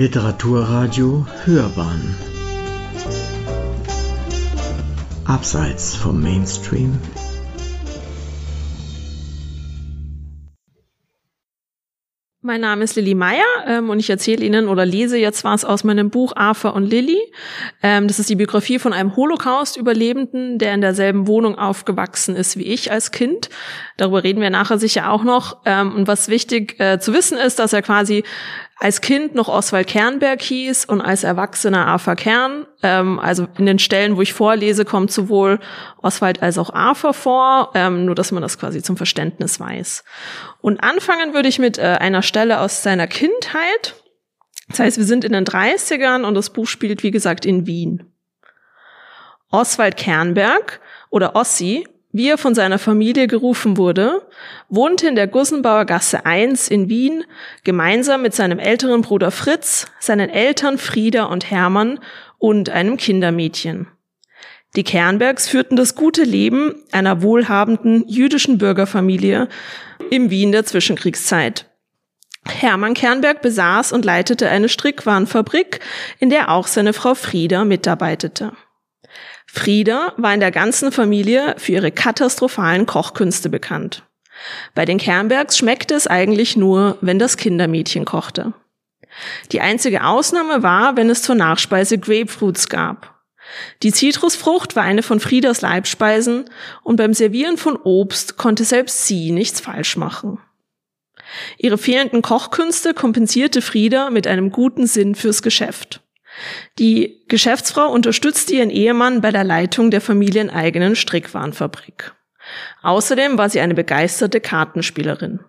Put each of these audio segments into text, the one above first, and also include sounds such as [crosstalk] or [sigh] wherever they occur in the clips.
Literaturradio Hörbahn Abseits vom Mainstream Mein Name ist Lilly Meyer ähm, und ich erzähle Ihnen oder lese jetzt was aus meinem Buch Arthur und Lilly. Ähm, das ist die Biografie von einem Holocaust-Überlebenden, der in derselben Wohnung aufgewachsen ist wie ich als Kind. Darüber reden wir nachher sicher auch noch. Ähm, und was wichtig äh, zu wissen ist, dass er quasi als Kind noch Oswald Kernberg hieß und als Erwachsener Arthur Kern. Ähm, also in den Stellen, wo ich vorlese, kommt sowohl Oswald als auch Arthur vor, ähm, nur dass man das quasi zum Verständnis weiß. Und anfangen würde ich mit äh, einer Stelle aus seiner Kindheit. Das heißt, wir sind in den 30ern und das Buch spielt, wie gesagt, in Wien. Oswald Kernberg oder Ossi wie er von seiner Familie gerufen wurde, wohnte in der Gussenbauer Gasse 1 in Wien gemeinsam mit seinem älteren Bruder Fritz, seinen Eltern Frieda und Hermann und einem Kindermädchen. Die Kernbergs führten das gute Leben einer wohlhabenden jüdischen Bürgerfamilie im Wien der Zwischenkriegszeit. Hermann Kernberg besaß und leitete eine Strickwarenfabrik, in der auch seine Frau Frieda mitarbeitete. Frieda war in der ganzen Familie für ihre katastrophalen Kochkünste bekannt. Bei den Kernbergs schmeckte es eigentlich nur, wenn das Kindermädchen kochte. Die einzige Ausnahme war, wenn es zur Nachspeise Grapefruits gab. Die Zitrusfrucht war eine von Friedas Leibspeisen und beim Servieren von Obst konnte selbst sie nichts falsch machen. Ihre fehlenden Kochkünste kompensierte Frieda mit einem guten Sinn fürs Geschäft. Die Geschäftsfrau unterstützte ihren Ehemann bei der Leitung der familieneigenen Strickwarenfabrik. Außerdem war sie eine begeisterte Kartenspielerin.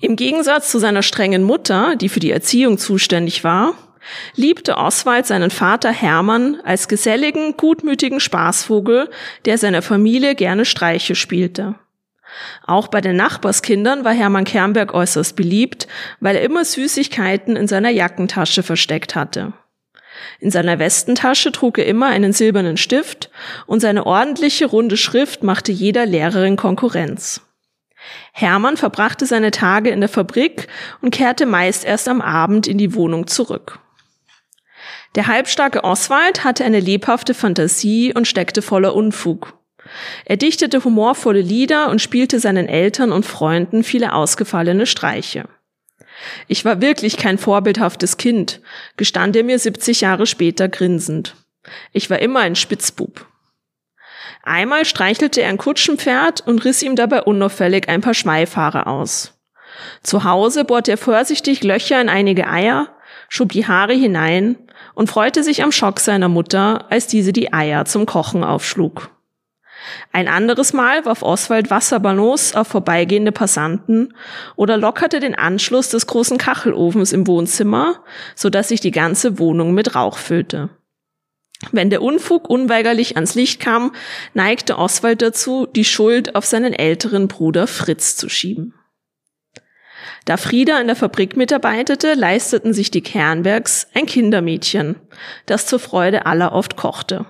Im Gegensatz zu seiner strengen Mutter, die für die Erziehung zuständig war, liebte Oswald seinen Vater Hermann als geselligen, gutmütigen Spaßvogel, der seiner Familie gerne Streiche spielte. Auch bei den Nachbarskindern war Hermann Kernberg äußerst beliebt, weil er immer Süßigkeiten in seiner Jackentasche versteckt hatte. In seiner Westentasche trug er immer einen silbernen Stift und seine ordentliche runde Schrift machte jeder Lehrerin Konkurrenz. Hermann verbrachte seine Tage in der Fabrik und kehrte meist erst am Abend in die Wohnung zurück. Der halbstarke Oswald hatte eine lebhafte Fantasie und steckte voller Unfug. Er dichtete humorvolle Lieder und spielte seinen Eltern und Freunden viele ausgefallene Streiche. Ich war wirklich kein vorbildhaftes Kind, gestand er mir 70 Jahre später grinsend. Ich war immer ein Spitzbub. Einmal streichelte er ein Kutschenpferd und riss ihm dabei unauffällig ein paar Schweifhaare aus. Zu Hause bohrte er vorsichtig Löcher in einige Eier, schob die Haare hinein und freute sich am Schock seiner Mutter, als diese die Eier zum Kochen aufschlug. Ein anderes Mal warf Oswald Wasserballons auf vorbeigehende Passanten oder lockerte den Anschluss des großen Kachelofens im Wohnzimmer, so dass sich die ganze Wohnung mit Rauch füllte. Wenn der Unfug unweigerlich ans Licht kam, neigte Oswald dazu, die Schuld auf seinen älteren Bruder Fritz zu schieben. Da Frieda in der Fabrik mitarbeitete, leisteten sich die Kernbergs ein Kindermädchen, das zur Freude aller oft kochte.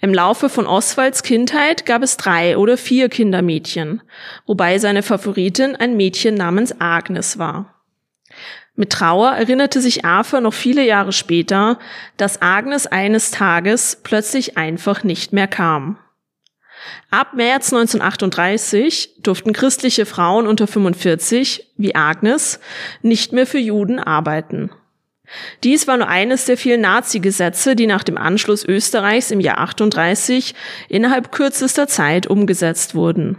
Im Laufe von Oswalds Kindheit gab es drei oder vier Kindermädchen, wobei seine Favoritin ein Mädchen namens Agnes war. Mit Trauer erinnerte sich Arthur noch viele Jahre später, dass Agnes eines Tages plötzlich einfach nicht mehr kam. Ab März 1938 durften christliche Frauen unter 45, wie Agnes, nicht mehr für Juden arbeiten. Dies war nur eines der vielen Nazi-Gesetze, die nach dem Anschluss Österreichs im Jahr 38 innerhalb kürzester Zeit umgesetzt wurden.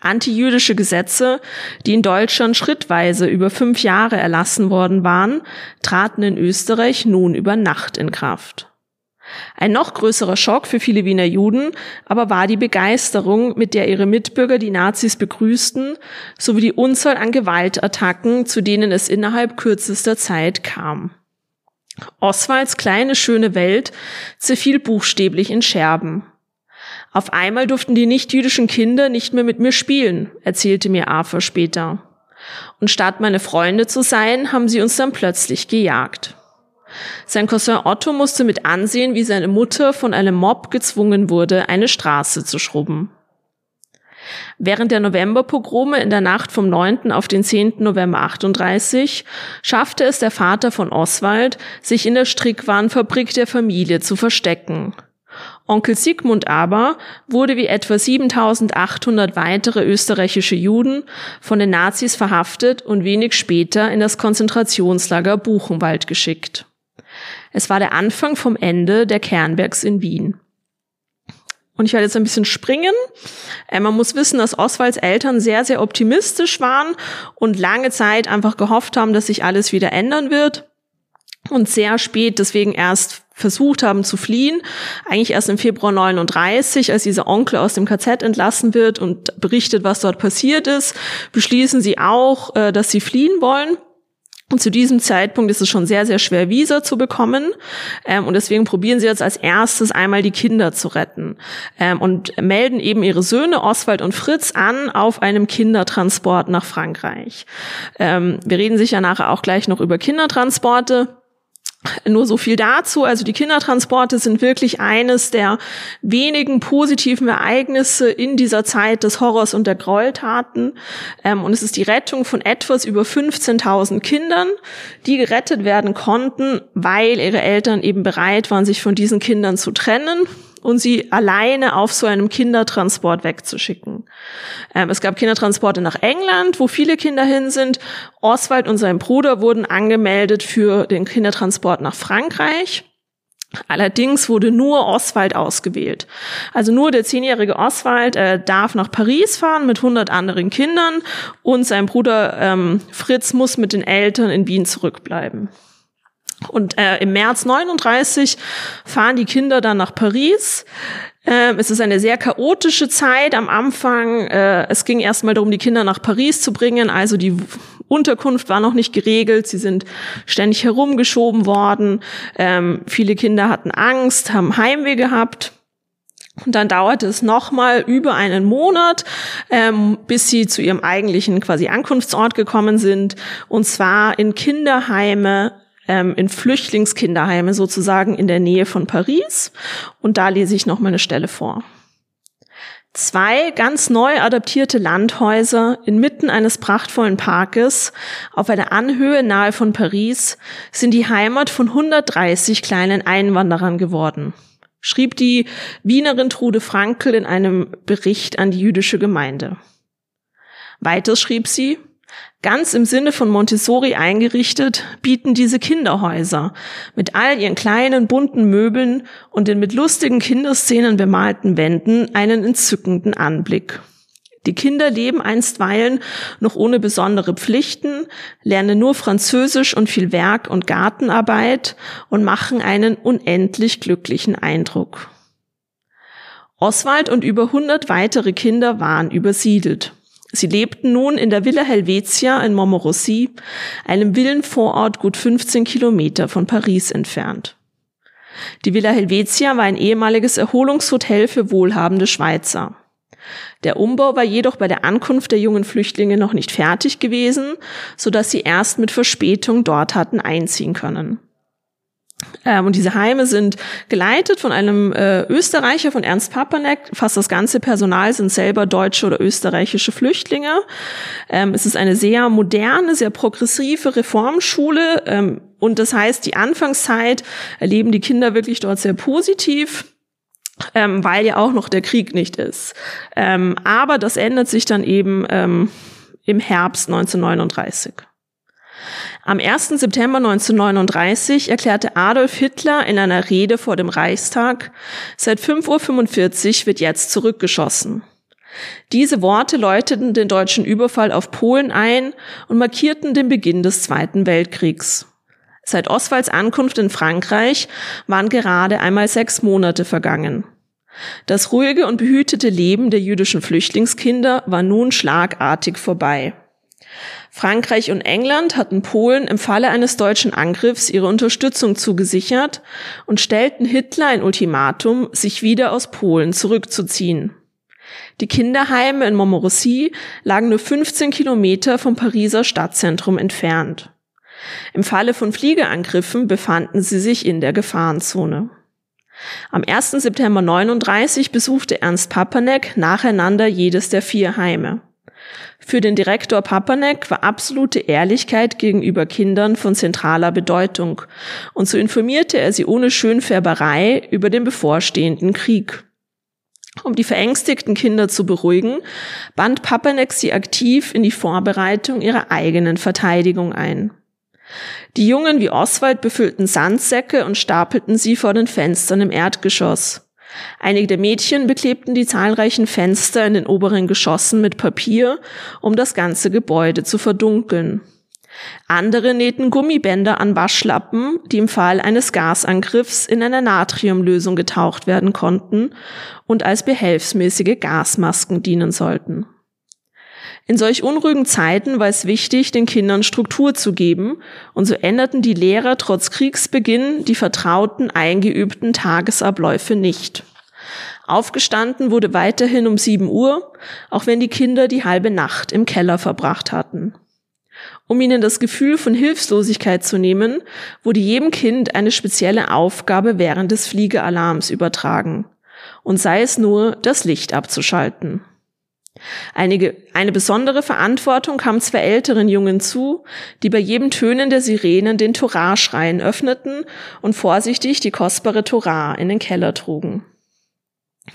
Antijüdische Gesetze, die in Deutschland schrittweise über fünf Jahre erlassen worden waren, traten in Österreich nun über Nacht in Kraft. Ein noch größerer Schock für viele Wiener Juden aber war die Begeisterung, mit der ihre Mitbürger die Nazis begrüßten, sowie die Unzahl an Gewaltattacken, zu denen es innerhalb kürzester Zeit kam. Oswalds kleine schöne Welt zerfiel buchstäblich in Scherben. Auf einmal durften die nichtjüdischen Kinder nicht mehr mit mir spielen, erzählte mir Arthur später. Und statt meine Freunde zu sein, haben sie uns dann plötzlich gejagt. Sein Cousin Otto musste mit ansehen, wie seine Mutter von einem Mob gezwungen wurde, eine Straße zu schrubben. Während der Novemberpogrome in der Nacht vom 9. auf den 10. November 38 schaffte es der Vater von Oswald, sich in der Strickwarenfabrik der Familie zu verstecken. Onkel Sigmund aber wurde wie etwa 7800 weitere österreichische Juden von den Nazis verhaftet und wenig später in das Konzentrationslager Buchenwald geschickt. Es war der Anfang vom Ende der Kernbergs in Wien. Und ich werde jetzt ein bisschen springen. Äh, man muss wissen, dass Oswalds Eltern sehr, sehr optimistisch waren und lange Zeit einfach gehofft haben, dass sich alles wieder ändern wird. Und sehr spät deswegen erst versucht haben zu fliehen. Eigentlich erst im Februar 39, als dieser Onkel aus dem KZ entlassen wird und berichtet, was dort passiert ist, beschließen sie auch, äh, dass sie fliehen wollen. Und zu diesem Zeitpunkt ist es schon sehr, sehr schwer, Visa zu bekommen. Ähm, und deswegen probieren sie jetzt als erstes einmal die Kinder zu retten. Ähm, und melden eben ihre Söhne Oswald und Fritz an auf einem Kindertransport nach Frankreich. Ähm, wir reden sicher nachher auch gleich noch über Kindertransporte. Nur so viel dazu. Also die Kindertransporte sind wirklich eines der wenigen positiven Ereignisse in dieser Zeit des Horrors und der Gräueltaten. Ähm, und es ist die Rettung von etwas über 15.000 Kindern, die gerettet werden konnten, weil ihre Eltern eben bereit waren, sich von diesen Kindern zu trennen und sie alleine auf so einem Kindertransport wegzuschicken. Ähm, es gab Kindertransporte nach England, wo viele Kinder hin sind. Oswald und sein Bruder wurden angemeldet für den Kindertransport nach Frankreich. Allerdings wurde nur Oswald ausgewählt. Also nur der zehnjährige Oswald äh, darf nach Paris fahren mit 100 anderen Kindern und sein Bruder ähm, Fritz muss mit den Eltern in Wien zurückbleiben. Und äh, im März 39 fahren die Kinder dann nach Paris. Ähm, es ist eine sehr chaotische Zeit am Anfang. Äh, es ging erstmal darum, die Kinder nach Paris zu bringen. Also die Unterkunft war noch nicht geregelt. Sie sind ständig herumgeschoben worden. Ähm, viele Kinder hatten Angst, haben Heimweh gehabt. Und dann dauerte es nochmal über einen Monat, ähm, bis sie zu ihrem eigentlichen quasi Ankunftsort gekommen sind. Und zwar in Kinderheime ähm, in Flüchtlingskinderheime sozusagen in der Nähe von Paris. Und da lese ich noch mal eine Stelle vor. Zwei ganz neu adaptierte Landhäuser inmitten eines prachtvollen Parkes auf einer Anhöhe nahe von Paris sind die Heimat von 130 kleinen Einwanderern geworden, schrieb die Wienerin Trude Frankel in einem Bericht an die jüdische Gemeinde. Weiters schrieb sie, Ganz im Sinne von Montessori eingerichtet, bieten diese Kinderhäuser mit all ihren kleinen bunten Möbeln und den mit lustigen Kinderszenen bemalten Wänden einen entzückenden Anblick. Die Kinder leben einstweilen noch ohne besondere Pflichten, lernen nur Französisch und viel Werk und Gartenarbeit und machen einen unendlich glücklichen Eindruck. Oswald und über 100 weitere Kinder waren übersiedelt. Sie lebten nun in der Villa Helvetia in Montmorency, einem Villenvorort gut 15 Kilometer von Paris entfernt. Die Villa Helvetia war ein ehemaliges Erholungshotel für wohlhabende Schweizer. Der Umbau war jedoch bei der Ankunft der jungen Flüchtlinge noch nicht fertig gewesen, so dass sie erst mit Verspätung dort hatten einziehen können. Ähm, und diese Heime sind geleitet von einem äh, Österreicher, von Ernst Papanek. Fast das ganze Personal sind selber deutsche oder österreichische Flüchtlinge. Ähm, es ist eine sehr moderne, sehr progressive Reformschule. Ähm, und das heißt, die Anfangszeit erleben die Kinder wirklich dort sehr positiv. Ähm, weil ja auch noch der Krieg nicht ist. Ähm, aber das ändert sich dann eben ähm, im Herbst 1939. Am 1. September 1939 erklärte Adolf Hitler in einer Rede vor dem Reichstag, seit 5.45 Uhr wird jetzt zurückgeschossen. Diese Worte läuteten den deutschen Überfall auf Polen ein und markierten den Beginn des Zweiten Weltkriegs. Seit Oswalds Ankunft in Frankreich waren gerade einmal sechs Monate vergangen. Das ruhige und behütete Leben der jüdischen Flüchtlingskinder war nun schlagartig vorbei. Frankreich und England hatten Polen im Falle eines deutschen Angriffs ihre Unterstützung zugesichert und stellten Hitler ein Ultimatum, sich wieder aus Polen zurückzuziehen. Die Kinderheime in Montmorency lagen nur 15 Kilometer vom Pariser Stadtzentrum entfernt. Im Falle von Fliegerangriffen befanden sie sich in der Gefahrenzone. Am 1. September 39 besuchte Ernst Papanek nacheinander jedes der vier Heime. Für den Direktor Papanek war absolute Ehrlichkeit gegenüber Kindern von zentraler Bedeutung, und so informierte er sie ohne Schönfärberei über den bevorstehenden Krieg. Um die verängstigten Kinder zu beruhigen, band Papanek sie aktiv in die Vorbereitung ihrer eigenen Verteidigung ein. Die Jungen wie Oswald befüllten Sandsäcke und stapelten sie vor den Fenstern im Erdgeschoss. Einige der Mädchen beklebten die zahlreichen Fenster in den oberen Geschossen mit Papier, um das ganze Gebäude zu verdunkeln. Andere nähten Gummibänder an Waschlappen, die im Fall eines Gasangriffs in einer Natriumlösung getaucht werden konnten und als behelfsmäßige Gasmasken dienen sollten. In solch unruhigen Zeiten war es wichtig, den Kindern Struktur zu geben, und so änderten die Lehrer trotz Kriegsbeginn die vertrauten, eingeübten Tagesabläufe nicht. Aufgestanden wurde weiterhin um sieben Uhr, auch wenn die Kinder die halbe Nacht im Keller verbracht hatten. Um ihnen das Gefühl von Hilflosigkeit zu nehmen, wurde jedem Kind eine spezielle Aufgabe während des Fliegealarms übertragen. Und sei es nur, das Licht abzuschalten. Einige, eine besondere Verantwortung kam zwei älteren Jungen zu, die bei jedem Tönen der Sirenen den Torah-Schrein öffneten und vorsichtig die kostbare Torah in den Keller trugen.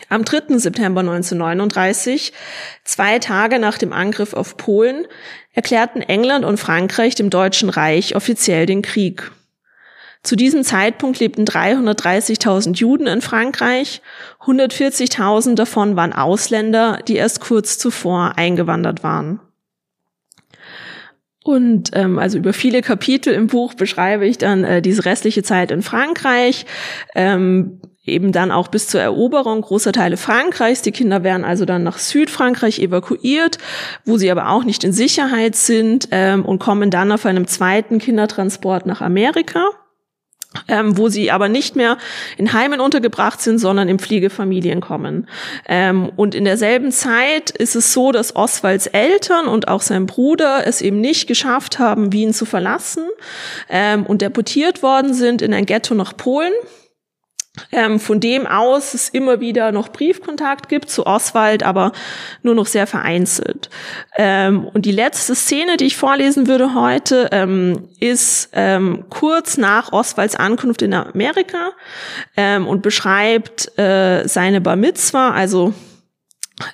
Am 3. September 1939, zwei Tage nach dem Angriff auf Polen, erklärten England und Frankreich dem Deutschen Reich offiziell den Krieg. Zu diesem Zeitpunkt lebten 330.000 Juden in Frankreich, 140.000 davon waren Ausländer, die erst kurz zuvor eingewandert waren. Und ähm, also über viele Kapitel im Buch beschreibe ich dann äh, diese restliche Zeit in Frankreich, ähm, eben dann auch bis zur Eroberung großer Teile Frankreichs. Die Kinder werden also dann nach Südfrankreich evakuiert, wo sie aber auch nicht in Sicherheit sind ähm, und kommen dann auf einem zweiten Kindertransport nach Amerika ähm, wo sie aber nicht mehr in Heimen untergebracht sind, sondern in Pflegefamilien kommen. Ähm, und in derselben Zeit ist es so, dass Oswalds Eltern und auch sein Bruder es eben nicht geschafft haben, Wien zu verlassen ähm, und deportiert worden sind in ein Ghetto nach Polen ähm, von dem aus es immer wieder noch Briefkontakt gibt zu Oswald, aber nur noch sehr vereinzelt. Ähm, und die letzte Szene, die ich vorlesen würde heute, ähm, ist ähm, kurz nach Oswalds Ankunft in Amerika ähm, und beschreibt äh, seine Bar Mitzwa, also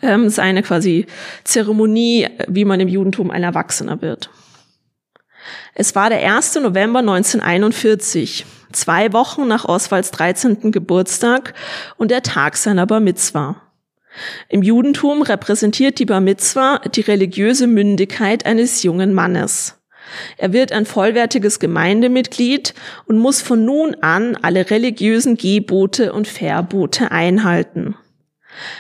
ähm, seine quasi Zeremonie, wie man im Judentum ein Erwachsener wird. Es war der 1. November 1941 zwei Wochen nach Oswalds 13. Geburtstag und der Tag seiner Bar Mitzwa. Im Judentum repräsentiert die Bar Mitzwa die religiöse Mündigkeit eines jungen Mannes. Er wird ein vollwertiges Gemeindemitglied und muss von nun an alle religiösen Gebote und Verbote einhalten.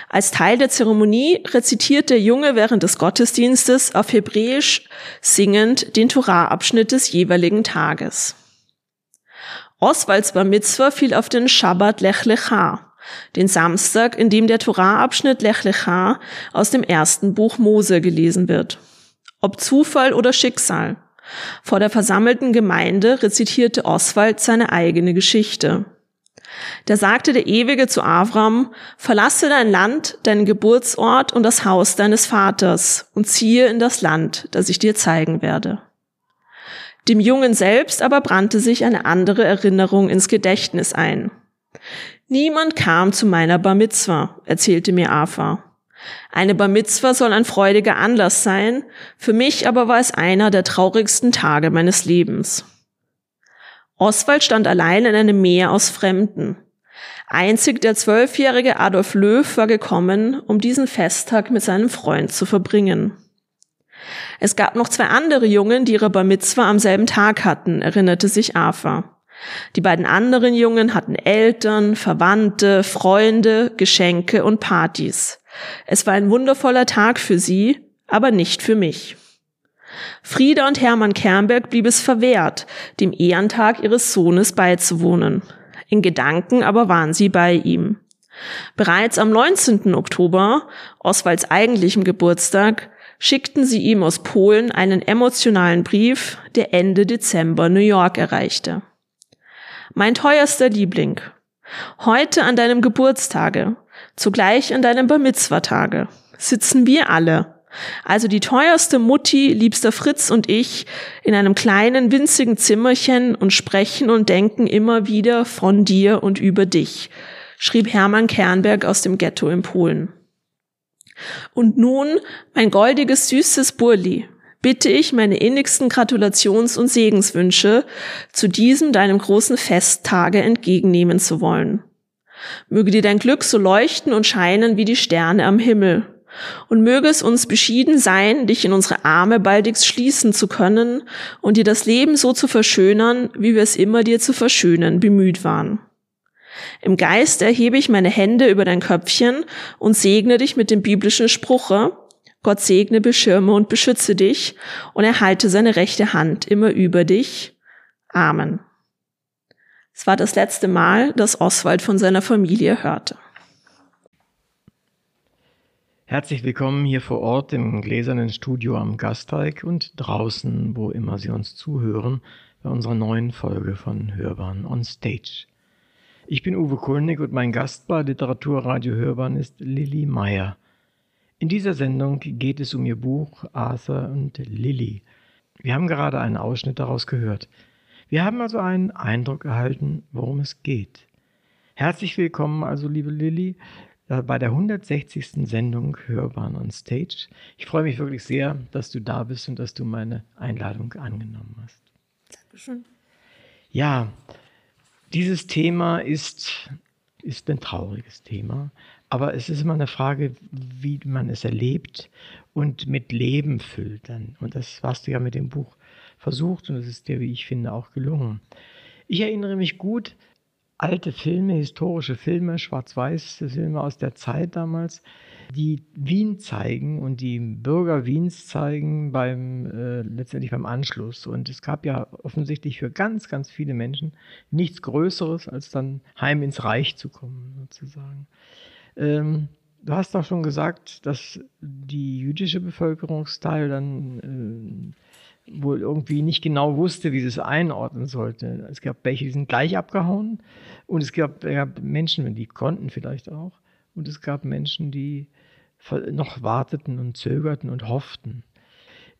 Als Teil der Zeremonie rezitiert der Junge während des Gottesdienstes auf Hebräisch singend den Torah-Abschnitt des jeweiligen Tages. Oswalds Bar Mitzvah fiel auf den Shabbat Lech Lecha, den Samstag, in dem der Torah-Abschnitt Lech Lecha aus dem ersten Buch Mose gelesen wird. Ob Zufall oder Schicksal. Vor der versammelten Gemeinde rezitierte Oswald seine eigene Geschichte. Da sagte der Ewige zu Avram, verlasse dein Land, deinen Geburtsort und das Haus deines Vaters und ziehe in das Land, das ich dir zeigen werde. Dem Jungen selbst aber brannte sich eine andere Erinnerung ins Gedächtnis ein. Niemand kam zu meiner Bar Mitzwa, erzählte mir Afa. Eine Bar Mitzwa soll ein freudiger Anlass sein, für mich aber war es einer der traurigsten Tage meines Lebens. Oswald stand allein in einem Meer aus Fremden. Einzig der zwölfjährige Adolf Löw war gekommen, um diesen Festtag mit seinem Freund zu verbringen. Es gab noch zwei andere Jungen, die ihre Bar Mitzwa am selben Tag hatten, erinnerte sich Afa. Die beiden anderen Jungen hatten Eltern, Verwandte, Freunde, Geschenke und Partys. Es war ein wundervoller Tag für sie, aber nicht für mich. Frieda und Hermann Kernberg blieb es verwehrt, dem Ehrentag ihres Sohnes beizuwohnen. In Gedanken aber waren sie bei ihm. Bereits am 19. Oktober, Oswalds eigentlichem Geburtstag, schickten sie ihm aus Polen einen emotionalen Brief, der Ende Dezember New York erreichte. Mein teuerster Liebling, Heute an deinem Geburtstage, zugleich an deinem Bar Tage, sitzen wir alle, also die teuerste Mutti, liebster Fritz und ich, in einem kleinen, winzigen Zimmerchen und sprechen und denken immer wieder von dir und über dich, schrieb Hermann Kernberg aus dem Ghetto in Polen. Und nun, mein goldiges, süßes Burli, bitte ich meine innigsten Gratulations- und Segenswünsche zu diesem deinem großen Festtage entgegennehmen zu wollen. Möge dir dein Glück so leuchten und scheinen wie die Sterne am Himmel und möge es uns beschieden sein, dich in unsere Arme baldigst schließen zu können und dir das Leben so zu verschönern, wie wir es immer dir zu verschönern bemüht waren. Im Geist erhebe ich meine Hände über dein Köpfchen und segne dich mit dem biblischen Spruche, Gott segne, beschirme und beschütze dich und erhalte seine rechte Hand immer über dich. Amen. Es war das letzte Mal, dass Oswald von seiner Familie hörte. Herzlich willkommen hier vor Ort im gläsernen Studio am Gasteig und draußen, wo immer Sie uns zuhören, bei unserer neuen Folge von Hörbahn on Stage. Ich bin Uwe Kulnig und mein Gast bei Literaturradio Hörbahn ist Lilly Meyer. In dieser Sendung geht es um ihr Buch Arthur und Lilly. Wir haben gerade einen Ausschnitt daraus gehört. Wir haben also einen Eindruck erhalten, worum es geht. Herzlich willkommen also, liebe Lilly bei der 160. Sendung Hörbahn on Stage. Ich freue mich wirklich sehr, dass du da bist und dass du meine Einladung angenommen hast. Dankeschön. Ja, dieses Thema ist, ist ein trauriges Thema, aber es ist immer eine Frage, wie man es erlebt und mit Leben füllt dann. Und das hast du ja mit dem Buch versucht und es ist dir, wie ich finde, auch gelungen. Ich erinnere mich gut, alte Filme, historische Filme, schwarz-weiß Filme aus der Zeit damals, die Wien zeigen und die Bürger Wiens zeigen beim äh, letztendlich beim Anschluss. Und es gab ja offensichtlich für ganz, ganz viele Menschen nichts Größeres, als dann heim ins Reich zu kommen, sozusagen. Ähm, du hast doch schon gesagt, dass die jüdische Bevölkerungsteil dann äh, wohl irgendwie nicht genau wusste, wie sie es einordnen sollte. Es gab welche, die sind gleich abgehauen und es gab, gab Menschen, die konnten vielleicht auch und es gab Menschen, die noch warteten und zögerten und hofften.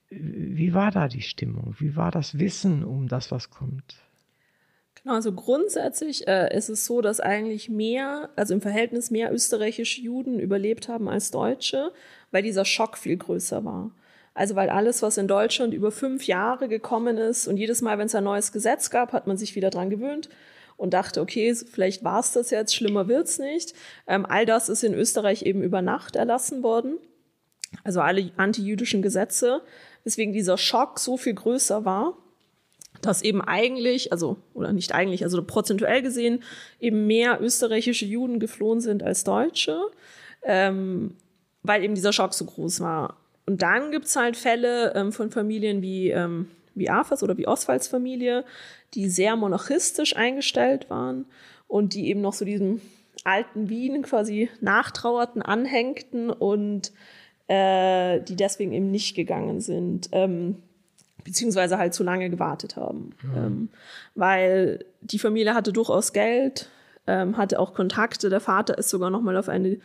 Wie war da die Stimmung? Wie war das Wissen um das, was kommt? Genau, also grundsätzlich äh, ist es so, dass eigentlich mehr, also im Verhältnis mehr österreichische Juden überlebt haben als Deutsche, weil dieser Schock viel größer war. Also weil alles, was in Deutschland über fünf Jahre gekommen ist und jedes Mal, wenn es ein neues Gesetz gab, hat man sich wieder dran gewöhnt und dachte, okay, vielleicht war es das jetzt, schlimmer wird's nicht. Ähm, all das ist in Österreich eben über Nacht erlassen worden. Also alle antijüdischen Gesetze, weswegen dieser Schock so viel größer war, dass eben eigentlich, also, oder nicht eigentlich, also prozentuell gesehen, eben mehr österreichische Juden geflohen sind als Deutsche, ähm, weil eben dieser Schock so groß war. Und dann gibt's halt Fälle ähm, von Familien wie, ähm, wie Afas oder wie Oswalds Familie, die sehr monarchistisch eingestellt waren und die eben noch so diesem alten Wien quasi nachtrauerten, anhängten und äh, die deswegen eben nicht gegangen sind. Ähm, beziehungsweise halt zu lange gewartet haben. Ja. Ähm, weil die Familie hatte durchaus Geld, ähm, hatte auch Kontakte. Der Vater ist sogar noch mal auf eine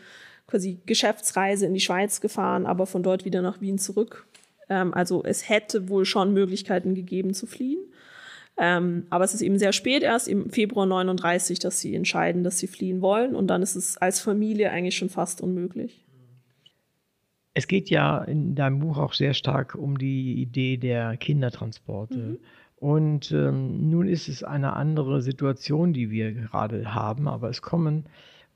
quasi Geschäftsreise in die Schweiz gefahren, aber von dort wieder nach Wien zurück. Ähm, also es hätte wohl schon Möglichkeiten gegeben zu fliehen. Ähm, aber es ist eben sehr spät erst im Februar 39, dass sie entscheiden, dass sie fliehen wollen. Und dann ist es als Familie eigentlich schon fast unmöglich. Es geht ja in deinem Buch auch sehr stark um die Idee der Kindertransporte. Mhm. Und ähm, nun ist es eine andere Situation, die wir gerade haben, aber es kommen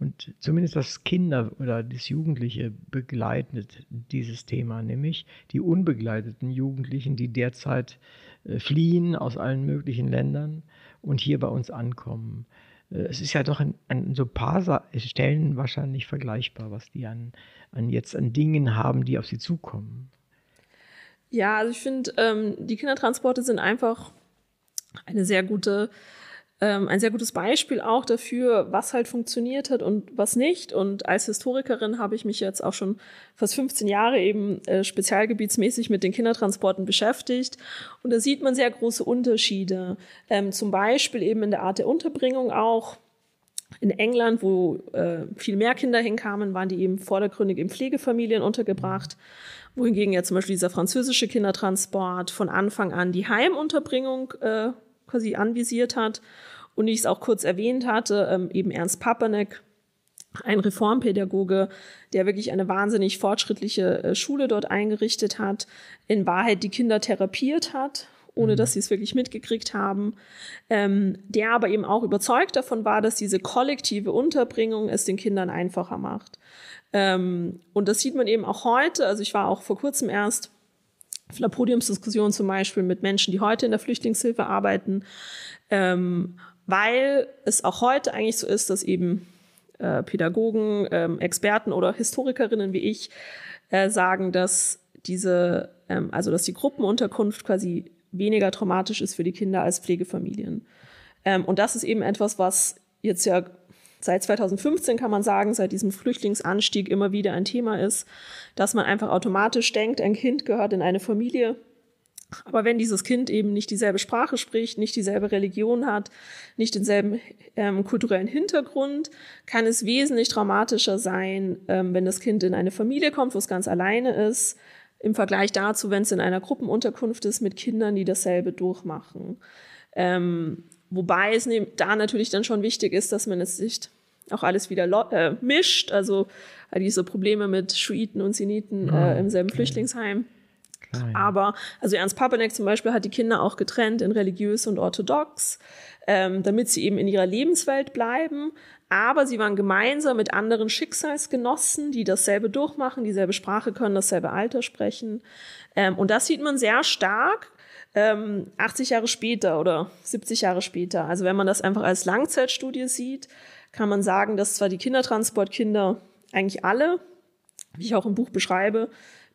und zumindest das Kinder oder das Jugendliche begleitet dieses Thema, nämlich die unbegleiteten Jugendlichen, die derzeit äh, fliehen aus allen möglichen Ländern und hier bei uns ankommen. Äh, es ist ja doch an, so ein paar Stellen wahrscheinlich vergleichbar, was die an, an jetzt an Dingen haben, die auf sie zukommen. Ja, also ich finde, ähm, die Kindertransporte sind einfach eine sehr gute ähm, ein sehr gutes Beispiel auch dafür, was halt funktioniert hat und was nicht. Und als Historikerin habe ich mich jetzt auch schon fast 15 Jahre eben äh, spezialgebietsmäßig mit den Kindertransporten beschäftigt. Und da sieht man sehr große Unterschiede. Ähm, zum Beispiel eben in der Art der Unterbringung auch. In England, wo äh, viel mehr Kinder hinkamen, waren die eben vordergründig in Pflegefamilien untergebracht, wohingegen ja zum Beispiel dieser französische Kindertransport von Anfang an die Heimunterbringung äh, quasi anvisiert hat. Und ich es auch kurz erwähnt hatte, ähm, eben Ernst Papanek, ein Reformpädagoge, der wirklich eine wahnsinnig fortschrittliche äh, Schule dort eingerichtet hat, in Wahrheit die Kinder therapiert hat, ohne mhm. dass sie es wirklich mitgekriegt haben, ähm, der aber eben auch überzeugt davon war, dass diese kollektive Unterbringung es den Kindern einfacher macht. Ähm, und das sieht man eben auch heute. Also ich war auch vor kurzem erst auf einer Podiumsdiskussion zum Beispiel mit Menschen, die heute in der Flüchtlingshilfe arbeiten, ähm, weil es auch heute eigentlich so ist, dass eben äh, Pädagogen, ähm, Experten oder Historikerinnen wie ich äh, sagen, dass diese, ähm, also dass die Gruppenunterkunft quasi weniger traumatisch ist für die Kinder als Pflegefamilien. Ähm, und das ist eben etwas, was jetzt ja seit 2015 kann man sagen, seit diesem Flüchtlingsanstieg immer wieder ein Thema ist, dass man einfach automatisch denkt, ein Kind gehört in eine Familie aber wenn dieses Kind eben nicht dieselbe Sprache spricht, nicht dieselbe Religion hat, nicht denselben ähm, kulturellen Hintergrund, kann es wesentlich traumatischer sein, ähm, wenn das Kind in eine Familie kommt, wo es ganz alleine ist, im Vergleich dazu, wenn es in einer Gruppenunterkunft ist mit Kindern, die dasselbe durchmachen. Ähm, wobei es ne, da natürlich dann schon wichtig ist, dass man es nicht auch alles wieder äh, mischt, also diese Probleme mit Schuiten und Siniten äh, im selben Flüchtlingsheim. Nein. Aber, also Ernst Papanek zum Beispiel hat die Kinder auch getrennt in religiös und orthodox, ähm, damit sie eben in ihrer Lebenswelt bleiben. Aber sie waren gemeinsam mit anderen Schicksalsgenossen, die dasselbe durchmachen, dieselbe Sprache können, dasselbe Alter sprechen. Ähm, und das sieht man sehr stark. Ähm, 80 Jahre später oder 70 Jahre später. Also wenn man das einfach als Langzeitstudie sieht, kann man sagen, dass zwar die Kindertransportkinder eigentlich alle, wie ich auch im Buch beschreibe,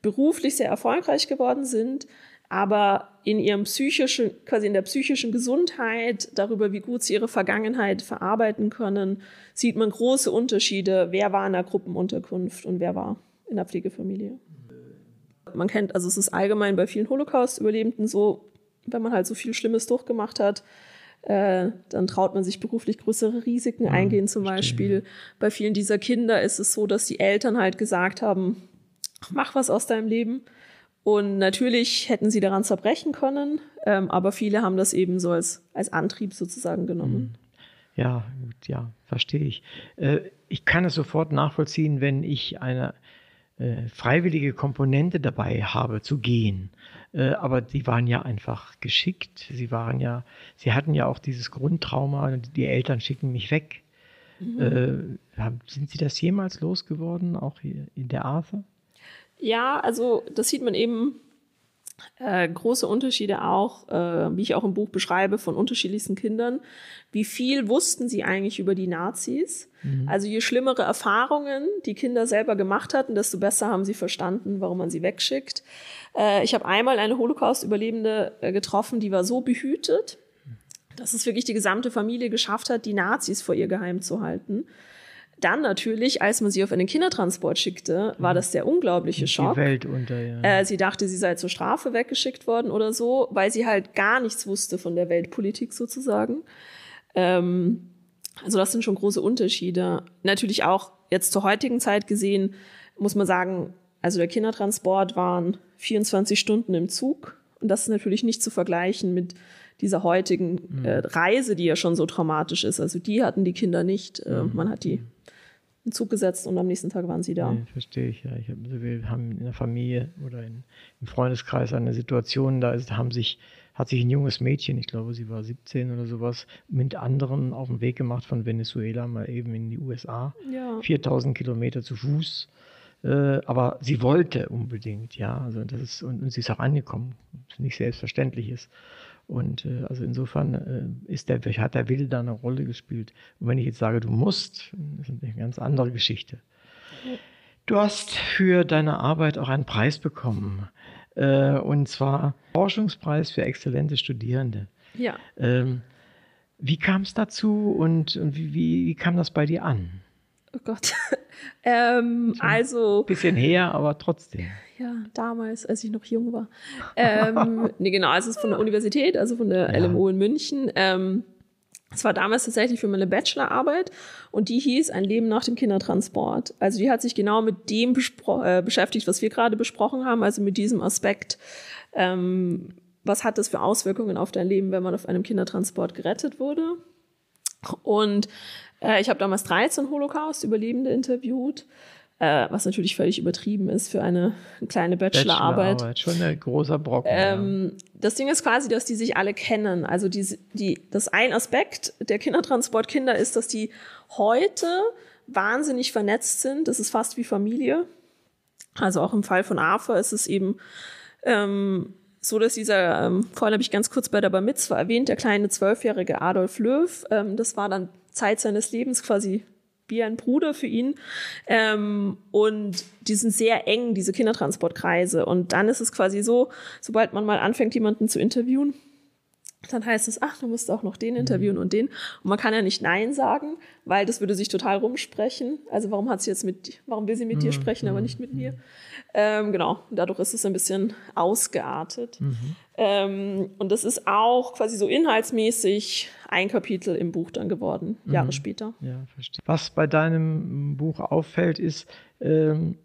beruflich sehr erfolgreich geworden sind, aber in ihrem psychischen, quasi in der psychischen Gesundheit, darüber, wie gut sie ihre Vergangenheit verarbeiten können, sieht man große Unterschiede, wer war in der Gruppenunterkunft und wer war in der Pflegefamilie. Man kennt, also es ist allgemein bei vielen Holocaust-Überlebenden so, wenn man halt so viel Schlimmes durchgemacht hat, äh, dann traut man sich beruflich größere Risiken eingehen. Zum Beispiel bei vielen dieser Kinder ist es so, dass die Eltern halt gesagt haben, mach was aus deinem Leben. Und natürlich hätten sie daran zerbrechen können, ähm, aber viele haben das eben so als, als Antrieb sozusagen genommen. Hm. Ja, gut, ja, verstehe ich. Äh, ich kann es sofort nachvollziehen, wenn ich eine äh, freiwillige Komponente dabei habe zu gehen. Äh, aber die waren ja einfach geschickt. Sie waren ja, sie hatten ja auch dieses Grundtrauma, die Eltern schicken mich weg. Mhm. Äh, sind Sie das jemals losgeworden, auch hier in der Arthur? Ja, also das sieht man eben äh, große Unterschiede auch, äh, wie ich auch im Buch beschreibe, von unterschiedlichsten Kindern. Wie viel wussten sie eigentlich über die Nazis? Mhm. Also je schlimmere Erfahrungen die Kinder selber gemacht hatten, desto besser haben sie verstanden, warum man sie wegschickt. Äh, ich habe einmal eine Holocaust-Überlebende äh, getroffen, die war so behütet, dass es wirklich die gesamte Familie geschafft hat, die Nazis vor ihr geheim zu halten. Dann natürlich, als man sie auf einen Kindertransport schickte, war das der unglaubliche Schock. Die Welt unter, ja. Äh, sie dachte, sie sei zur Strafe weggeschickt worden oder so, weil sie halt gar nichts wusste von der Weltpolitik sozusagen. Ähm, also das sind schon große Unterschiede. Natürlich auch jetzt zur heutigen Zeit gesehen, muss man sagen, also der Kindertransport waren 24 Stunden im Zug. Und das ist natürlich nicht zu vergleichen mit dieser heutigen äh, Reise, die ja schon so traumatisch ist. Also die hatten die Kinder nicht. Äh, mhm. Man hat die in Zug gesetzt und am nächsten Tag waren sie da. Nee, verstehe ich, ja. Ich hab, also wir haben in der Familie oder in, im Freundeskreis eine Situation, da ist, haben sich, hat sich ein junges Mädchen, ich glaube, sie war 17 oder sowas, mit anderen auf den Weg gemacht von Venezuela mal eben in die USA. Ja. 4000 Kilometer zu Fuß. Äh, aber sie wollte unbedingt, ja. Also das ist, und, und sie ist auch angekommen, was nicht selbstverständlich ist. Und äh, also insofern äh, ist der, hat der Wille da eine Rolle gespielt. Und wenn ich jetzt sage, du musst, das ist eine ganz andere Geschichte. Du hast für deine Arbeit auch einen Preis bekommen. Äh, und zwar Forschungspreis für exzellente Studierende. Ja. Ähm, wie kam es dazu und, und wie, wie, wie kam das bei dir an? Oh Gott. [laughs] ähm, so also. Bisschen her, aber trotzdem. Ja, damals, als ich noch jung war. Ähm, [laughs] nee, genau, also es ist von der Universität, also von der ja. LMU in München. Ähm, Es war damals tatsächlich für meine Bachelorarbeit und die hieß Ein Leben nach dem Kindertransport. Also die hat sich genau mit dem äh, beschäftigt, was wir gerade besprochen haben, also mit diesem Aspekt, ähm, was hat das für Auswirkungen auf dein Leben, wenn man auf einem Kindertransport gerettet wurde. Und äh, ich habe damals 13 Holocaust-Überlebende interviewt äh, was natürlich völlig übertrieben ist für eine kleine Bachelorarbeit. Bachelorarbeit schon ein großer Brocken. Ähm, ja. Das Ding ist quasi, dass die sich alle kennen. Also die, die, das ein Aspekt der Kindertransportkinder ist, dass die heute wahnsinnig vernetzt sind. Das ist fast wie Familie. Also auch im Fall von AFA ist es eben ähm, so, dass dieser, ähm, vorhin habe ich ganz kurz bei der Bar Mitzvah erwähnt, der kleine zwölfjährige Adolf Löw, ähm, das war dann Zeit seines Lebens quasi wie ein Bruder für ihn. Ähm, und die sind sehr eng, diese Kindertransportkreise. Und dann ist es quasi so, sobald man mal anfängt, jemanden zu interviewen, dann heißt es, ach, du musst auch noch den interviewen und den. Und man kann ja nicht Nein sagen, weil das würde sich total rumsprechen. Also warum hat sie jetzt mit, warum will sie mit dir mhm. sprechen, aber nicht mit mir? Ähm, genau, dadurch ist es ein bisschen ausgeartet. Mhm. Ähm, und das ist auch quasi so inhaltsmäßig ein Kapitel im Buch dann geworden, mhm. Jahre später. Ja, verstehe. Was bei deinem Buch auffällt, ist, ähm,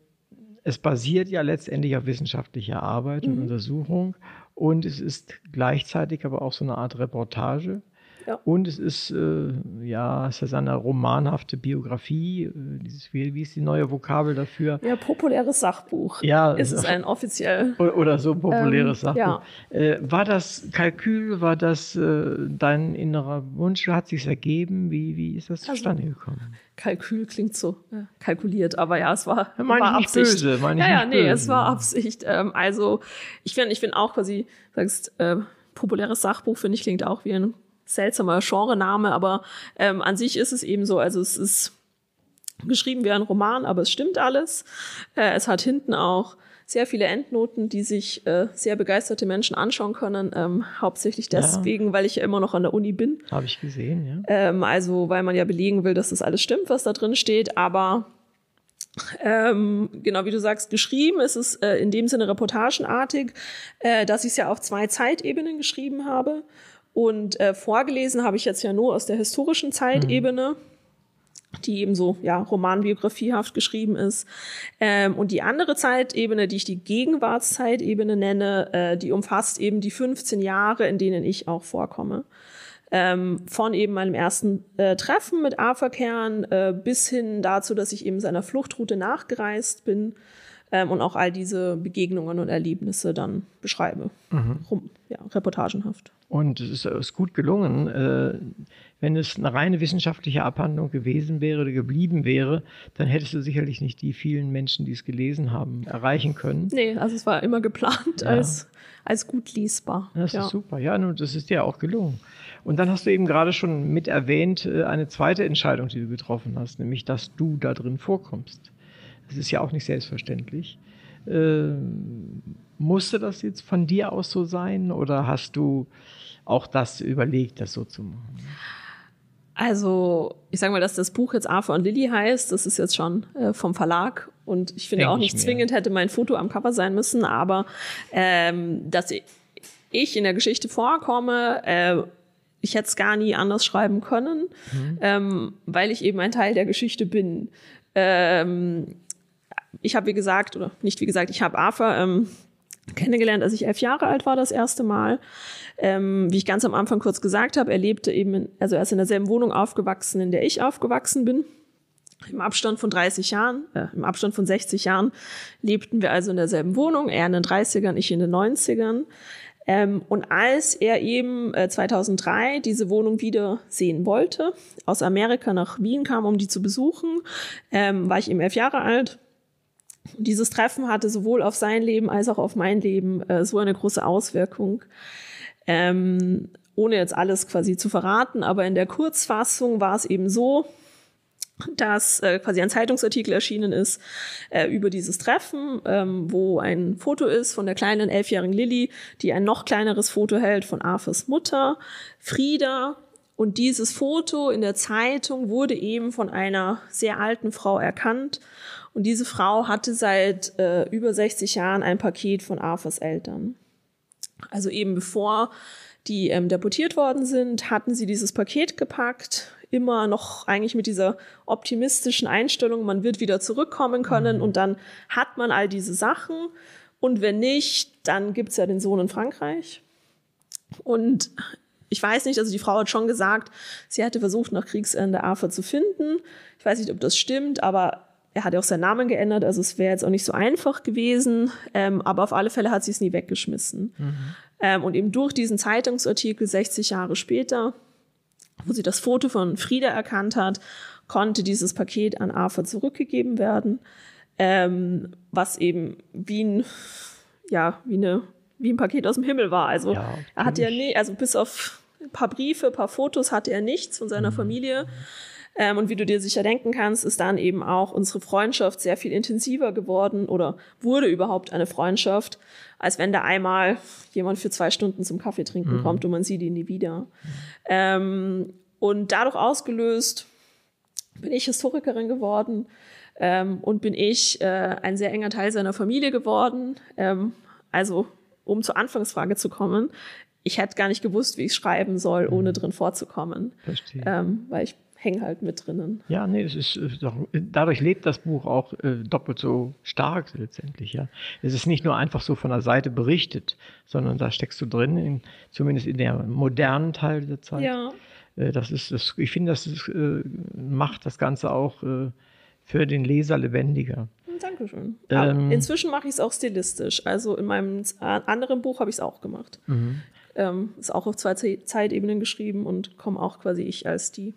es basiert ja letztendlich auf wissenschaftlicher Arbeit und mhm. Untersuchung und es ist gleichzeitig aber auch so eine Art Reportage. Ja. Und es ist, äh, ja, es ist eine romanhafte Biografie. Äh, dieses, wie, wie ist die neue Vokabel dafür? Ja, populäres Sachbuch. Ja. Ist es ein offiziell. Oder so populäres ähm, Sachbuch. Ja. Äh, war das Kalkül, war das äh, dein innerer Wunsch? Hat sich ergeben? Wie, wie ist das also, zustande gekommen? Kalkül klingt so ja, kalkuliert, aber ja, es war, meine war ich Absicht. Böse, meine ich ja, ja, nee, böse. es war Absicht. Ähm, also ich finde, ich finde auch quasi, sagst, äh, populäres Sachbuch finde ich klingt auch wie ein seltsamer Genrename, aber ähm, an sich ist es eben so, also es ist geschrieben wie ein Roman, aber es stimmt alles. Äh, es hat hinten auch sehr viele Endnoten, die sich äh, sehr begeisterte Menschen anschauen können. Ähm, hauptsächlich deswegen, ja. weil ich ja immer noch an der Uni bin. Habe ich gesehen, ja. Ähm, also, weil man ja belegen will, dass das alles stimmt, was da drin steht. Aber ähm, genau wie du sagst, geschrieben ist es äh, in dem Sinne reportagenartig, äh, dass ich es ja auf zwei Zeitebenen geschrieben habe. Und äh, vorgelesen habe ich jetzt ja nur aus der historischen Zeitebene. Mhm die eben so ja romanbiografiehaft geschrieben ist ähm, und die andere Zeitebene, die ich die Gegenwartszeitebene nenne, äh, die umfasst eben die 15 Jahre, in denen ich auch vorkomme ähm, von eben meinem ersten äh, Treffen mit A-Verkehren äh, bis hin dazu, dass ich eben seiner Fluchtroute nachgereist bin ähm, und auch all diese Begegnungen und Erlebnisse dann beschreibe. Mhm. Rum, ja, reportagenhaft. Und es ist, gut gelungen. Äh, wenn es eine reine wissenschaftliche Abhandlung gewesen wäre oder geblieben wäre, dann hättest du sicherlich nicht die vielen Menschen, die es gelesen haben, erreichen können. Nee, also es war immer geplant ja. als, als gut lesbar. Das ja. ist super. Ja, nun, das ist dir auch gelungen. Und dann hast du eben gerade schon mit erwähnt, äh, eine zweite Entscheidung, die du getroffen hast, nämlich, dass du da drin vorkommst. Das ist ja auch nicht selbstverständlich. Äh, musste das jetzt von dir aus so sein oder hast du auch das überlegt, das so zu machen? Also, ich sage mal, dass das Buch jetzt Arthur und Lilly heißt, das ist jetzt schon äh, vom Verlag und ich finde Denk auch nicht zwingend hätte mein Foto am Cover sein müssen, aber ähm, dass ich in der Geschichte vorkomme, äh, ich hätte es gar nie anders schreiben können, mhm. ähm, weil ich eben ein Teil der Geschichte bin. Ähm, ich habe, wie gesagt, oder nicht wie gesagt, ich habe Arthur ähm, kennengelernt, als ich elf Jahre alt war, das erste Mal. Ähm, wie ich ganz am Anfang kurz gesagt habe, er lebte eben, in, also er ist in derselben Wohnung aufgewachsen, in der ich aufgewachsen bin. Im Abstand von 30 Jahren, äh, im Abstand von 60 Jahren lebten wir also in derselben Wohnung, er in den 30ern, ich in den 90ern. Ähm, und als er eben äh, 2003 diese Wohnung wieder sehen wollte, aus Amerika nach Wien kam, um die zu besuchen, ähm, war ich eben elf Jahre alt. Dieses Treffen hatte sowohl auf sein Leben als auch auf mein Leben äh, so eine große Auswirkung. Ähm, ohne jetzt alles quasi zu verraten, aber in der Kurzfassung war es eben so, dass äh, quasi ein Zeitungsartikel erschienen ist äh, über dieses Treffen, ähm, wo ein Foto ist von der kleinen elfjährigen Lilly, die ein noch kleineres Foto hält von Arthurs Mutter, Frieda. Und dieses Foto in der Zeitung wurde eben von einer sehr alten Frau erkannt. Und diese Frau hatte seit äh, über 60 Jahren ein Paket von Arthurs Eltern. Also eben bevor die ähm, deportiert worden sind, hatten sie dieses Paket gepackt, immer noch eigentlich mit dieser optimistischen Einstellung, man wird wieder zurückkommen können mhm. und dann hat man all diese Sachen. Und wenn nicht, dann gibt's ja den Sohn in Frankreich. Und ich weiß nicht, also die Frau hat schon gesagt, sie hätte versucht, nach Kriegsende AFA zu finden. Ich weiß nicht, ob das stimmt, aber er hat ja auch seinen Namen geändert, also es wäre jetzt auch nicht so einfach gewesen, ähm, aber auf alle Fälle hat sie es nie weggeschmissen. Mhm. Ähm, und eben durch diesen Zeitungsartikel 60 Jahre später, wo sie das Foto von Frieda erkannt hat, konnte dieses Paket an AFA zurückgegeben werden, ähm, was eben wie ein, ja, wie eine, wie ein Paket aus dem Himmel war. Also ja, er hatte ja nie, also bis auf ein paar Briefe, ein paar Fotos hatte er nichts von seiner mhm. Ähm, und wie du dir sicher denken kannst, ist dann eben auch unsere Freundschaft sehr viel intensiver geworden oder wurde überhaupt eine Freundschaft, als wenn da einmal jemand für zwei Stunden zum Kaffee trinken mhm. kommt und man sieht ihn nie wieder. Ähm, und dadurch ausgelöst bin ich Historikerin geworden ähm, und bin ich äh, ein sehr enger Teil seiner Familie geworden. Ähm, also um zur Anfangsfrage zu kommen, ich hätte gar nicht gewusst, wie ich schreiben soll, ohne mhm. drin vorzukommen. Verstehe. Ähm, weil ich hängen halt mit drinnen. Ja, nee, das ist äh, dadurch lebt das Buch auch äh, doppelt so stark letztendlich, ja. Es ist nicht nur einfach so von der Seite berichtet, sondern da steckst du drin, in, zumindest in der modernen Teil der Zeit. Ja. Äh, das ist, das, ich finde, das ist, äh, macht das Ganze auch für den Leser lebendiger. Hm, Dankeschön. Ähm, inzwischen mache ich es auch stilistisch. Also in meinem anderen Buch habe ich es auch gemacht. Mhm. Ähm, ist auch auf zwei Zeitebenen geschrieben und komme auch quasi ich als die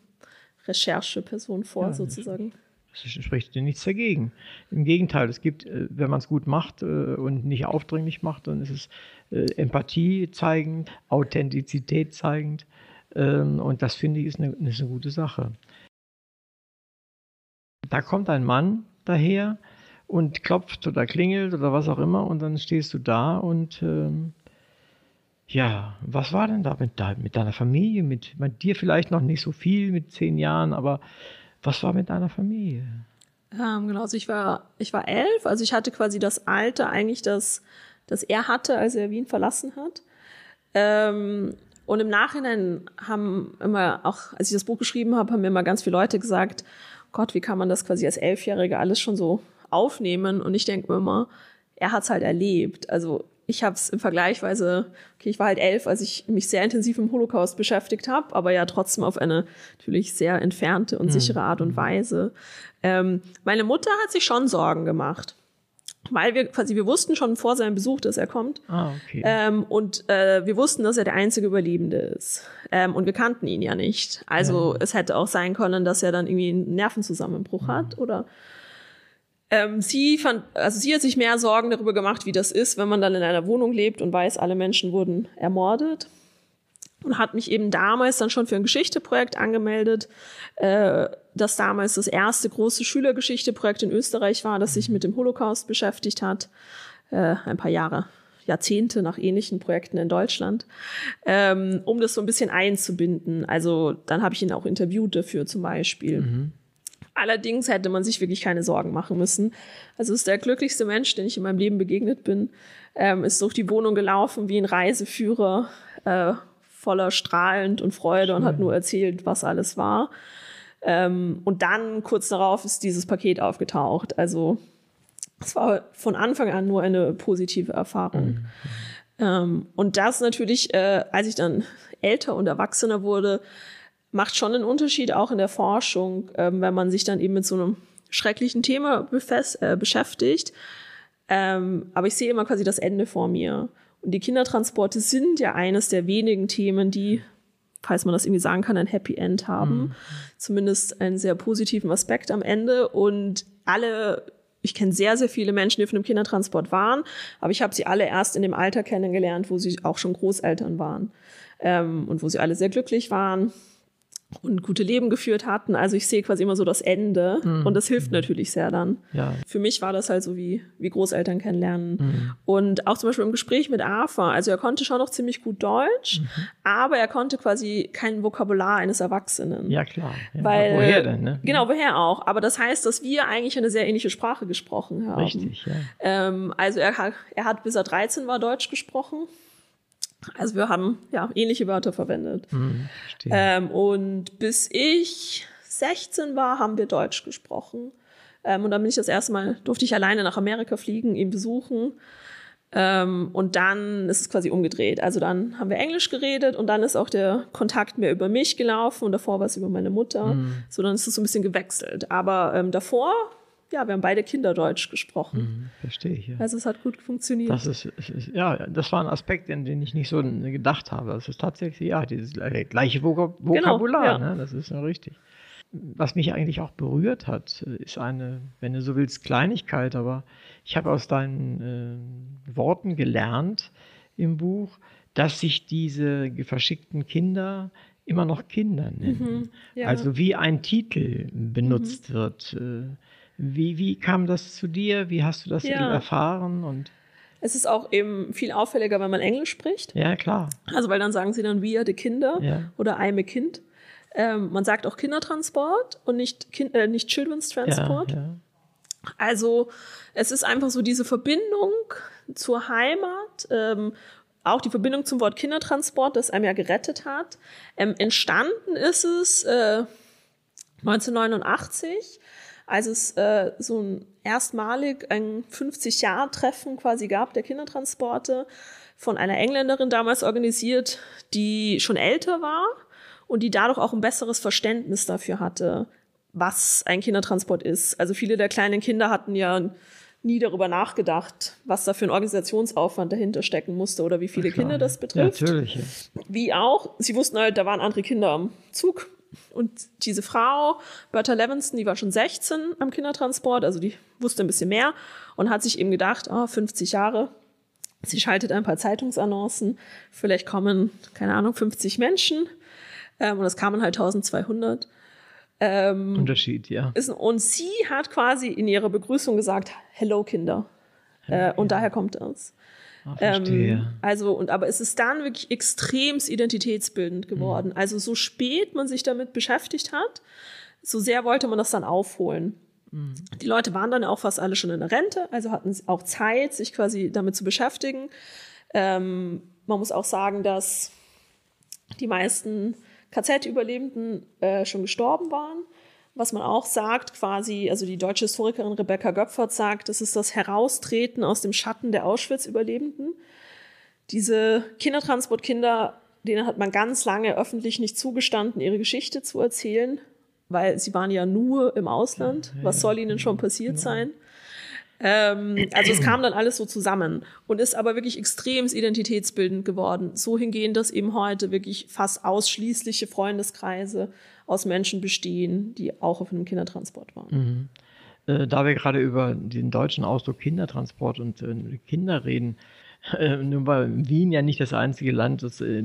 Rechercheperson vor, ja, sozusagen. Das spricht dir nichts dagegen. Im Gegenteil, es gibt, äh, wenn man es gut macht äh, und nicht aufdringlich macht, dann ist es äh, Empathie zeigend, Authentizität zeigend. Ähm, und das finde ich ist eine, ist eine gute Sache. Da kommt ein Mann daher und klopft oder klingelt oder was auch immer und dann stehst du da und ähm, ja, was war denn da mit, mit deiner Familie? Mit, mit dir vielleicht noch nicht so viel mit zehn Jahren, aber was war mit deiner Familie? Ähm, genau, also ich war, ich war elf, also ich hatte quasi das Alter eigentlich, das, das er hatte, als er Wien verlassen hat. Ähm, und im Nachhinein haben immer, auch als ich das Buch geschrieben habe, haben mir immer ganz viele Leute gesagt, Gott, wie kann man das quasi als Elfjährige alles schon so aufnehmen? Und ich denke mir immer, er hat es halt erlebt. Also ich habe es im Vergleichweise, okay, ich war halt elf, als ich mich sehr intensiv im Holocaust beschäftigt habe, aber ja trotzdem auf eine natürlich sehr entfernte und sichere Art und mhm. Weise. Ähm, meine Mutter hat sich schon Sorgen gemacht. Weil wir quasi, wir wussten schon vor seinem Besuch, dass er kommt. Ah, okay. Ähm, und äh, wir wussten, dass er der einzige Überlebende ist. Ähm, und wir kannten ihn ja nicht. Also ja. es hätte auch sein können, dass er dann irgendwie einen Nervenzusammenbruch mhm. hat oder ähm, sie fand, also sie hat sich mehr Sorgen darüber gemacht, wie das ist, wenn man dann in einer Wohnung lebt und weiß, alle Menschen wurden ermordet. Und hat mich eben damals dann schon für ein Geschichteprojekt angemeldet, äh, das damals das erste große Schülergeschichteprojekt in Österreich war, das sich mit dem Holocaust beschäftigt hat. Äh, ein paar Jahre Jahrzehnte nach ähnlichen Projekten in Deutschland, ähm, um das so ein bisschen einzubinden. Also dann habe ich ihn auch interviewt dafür zum Beispiel. Mhm. Allerdings hätte man sich wirklich keine Sorgen machen müssen. Also ist der glücklichste Mensch, den ich in meinem Leben begegnet bin, ähm, ist durch die Wohnung gelaufen wie ein Reiseführer, äh, voller strahlend und Freude Schön. und hat nur erzählt, was alles war. Ähm, und dann kurz darauf ist dieses Paket aufgetaucht. Also es war von Anfang an nur eine positive Erfahrung. Mhm. Ähm, und das natürlich, äh, als ich dann älter und erwachsener wurde, macht schon einen Unterschied auch in der Forschung, ähm, wenn man sich dann eben mit so einem schrecklichen Thema äh, beschäftigt. Ähm, aber ich sehe immer quasi das Ende vor mir. Und die Kindertransporte sind ja eines der wenigen Themen, die, falls man das irgendwie sagen kann, ein Happy End haben. Mhm. Zumindest einen sehr positiven Aspekt am Ende. Und alle, ich kenne sehr, sehr viele Menschen, die auf einem Kindertransport waren, aber ich habe sie alle erst in dem Alter kennengelernt, wo sie auch schon Großeltern waren. Ähm, und wo sie alle sehr glücklich waren und gute Leben geführt hatten. Also ich sehe quasi immer so das Ende mhm. und das hilft mhm. natürlich sehr dann. Ja. Für mich war das halt so wie, wie Großeltern kennenlernen. Mhm. Und auch zum Beispiel im Gespräch mit AFA, also er konnte schon noch ziemlich gut Deutsch, mhm. aber er konnte quasi kein Vokabular eines Erwachsenen. Ja, klar. Ja, Weil, woher denn? Ne? Genau, woher auch. Aber das heißt, dass wir eigentlich eine sehr ähnliche Sprache gesprochen haben. Richtig, ja. Ähm, also er, er hat bis er 13 war Deutsch gesprochen Also wir haben ja ähnliche Wörter verwendet. Hm, verstehe. Ähm, und bis ich 16 war, haben wir Deutsch gesprochen. Ähm, und dann bin ich das erste Mal, durfte ich alleine nach Amerika fliegen, ihn besuchen. Ähm, und dann ist es quasi umgedreht. Also dann haben wir Englisch geredet und dann ist auch der Kontakt mehr über mich gelaufen und davor war es über meine Mutter. Mhm. So dann ist es so ein bisschen gewechselt. Aber ähm, davor, ja, wir haben beide Kinderdeutsch gesprochen. Hm, verstehe ich, ja. Also es hat gut funktioniert. Das ist, ja, das war ein Aspekt, in den ich nicht so gedacht habe. Das ist tatsächlich, ja, dieses gleiche Vokab Vokabular, ja. ne? das ist ja richtig. Was mich eigentlich auch berührt hat, ist eine, wenn du so willst, Kleinigkeit, aber ich habe aus deinen äh, Worten gelernt im Buch, dass sich diese verschickten Kinder immer noch Kinder nennen. ja. Also wie ein Titel benutzt wird. Äh, Wie, wie kam das zu dir? Wie hast du das Ja. erfahren? Und es ist auch eben viel auffälliger, wenn man Englisch spricht. ja, klar. Also weil dann sagen sie dann are the Kinder Ja. oder I'm a Kind. Ähm, man sagt auch Kindertransport und nicht, kind, äh, nicht Children's Transport. Ja, ja. Also es ist einfach so diese Verbindung zur Heimat, ähm, auch die Verbindung zum Wort Kindertransport, das einem ja gerettet hat. Ähm, entstanden ist es äh, 1989, als es äh, so ein erstmalig ein 50-Jahr-Treffen quasi gab der Kindertransporte von einer Engländerin damals organisiert, die schon älter war und die dadurch auch ein besseres Verständnis dafür hatte, was ein Kindertransport ist. Also viele der kleinen Kinder hatten ja nie darüber nachgedacht, was da für ein Organisationsaufwand dahinter stecken musste oder wie viele Kinder das betrifft. Natürlich. Wie auch, sie wussten halt, da waren andere Kinder am Zug. Und diese Frau, Bertha Levinston, die war schon 16 am Kindertransport, also die wusste ein bisschen mehr und hat sich eben gedacht, ah, 50 Jahre. Sie schaltet ein paar Zeitungsannoncen, vielleicht kommen, keine Ahnung, 50 Menschen. Ähm, und es kamen halt 1200. Ähm, Unterschied, ja. ist, und sie hat quasi in ihrer Begrüßung gesagt, Hello Kinder. Äh, und daher kommt das. Verstehe. Ähm, also, und aber es ist dann wirklich extremst identitätsbildend geworden. Mhm. Also, so spät man sich damit beschäftigt hat, so sehr wollte man das dann aufholen. Mhm. Die Leute waren dann auch fast alle schon in der Rente, also hatten auch Zeit, sich quasi damit zu beschäftigen. Ähm, man muss auch sagen, dass die meisten KZ-Überlebenden äh, schon gestorben waren. Was man auch sagt, quasi, also die deutsche Historikerin Rebecca Göpfert sagt, das ist das Heraustreten aus dem Schatten der Auschwitz-Überlebenden. Diese Kindertransportkinder, denen hat man ganz lange öffentlich nicht zugestanden, ihre Geschichte zu erzählen, weil sie waren ja nur im Ausland. Was soll ihnen schon passiert sein? Ähm, also es kam dann alles so zusammen und ist aber wirklich extrem identitätsbildend geworden. So hingehend, dass eben heute wirklich fast ausschließliche Freundeskreise aus Menschen bestehen, die auch auf einem Kindertransport waren. Äh, da wir gerade über den deutschen Ausdruck Kindertransport und äh, Kinder reden, äh, nun war Wien ja nicht das einzige Land, das, äh,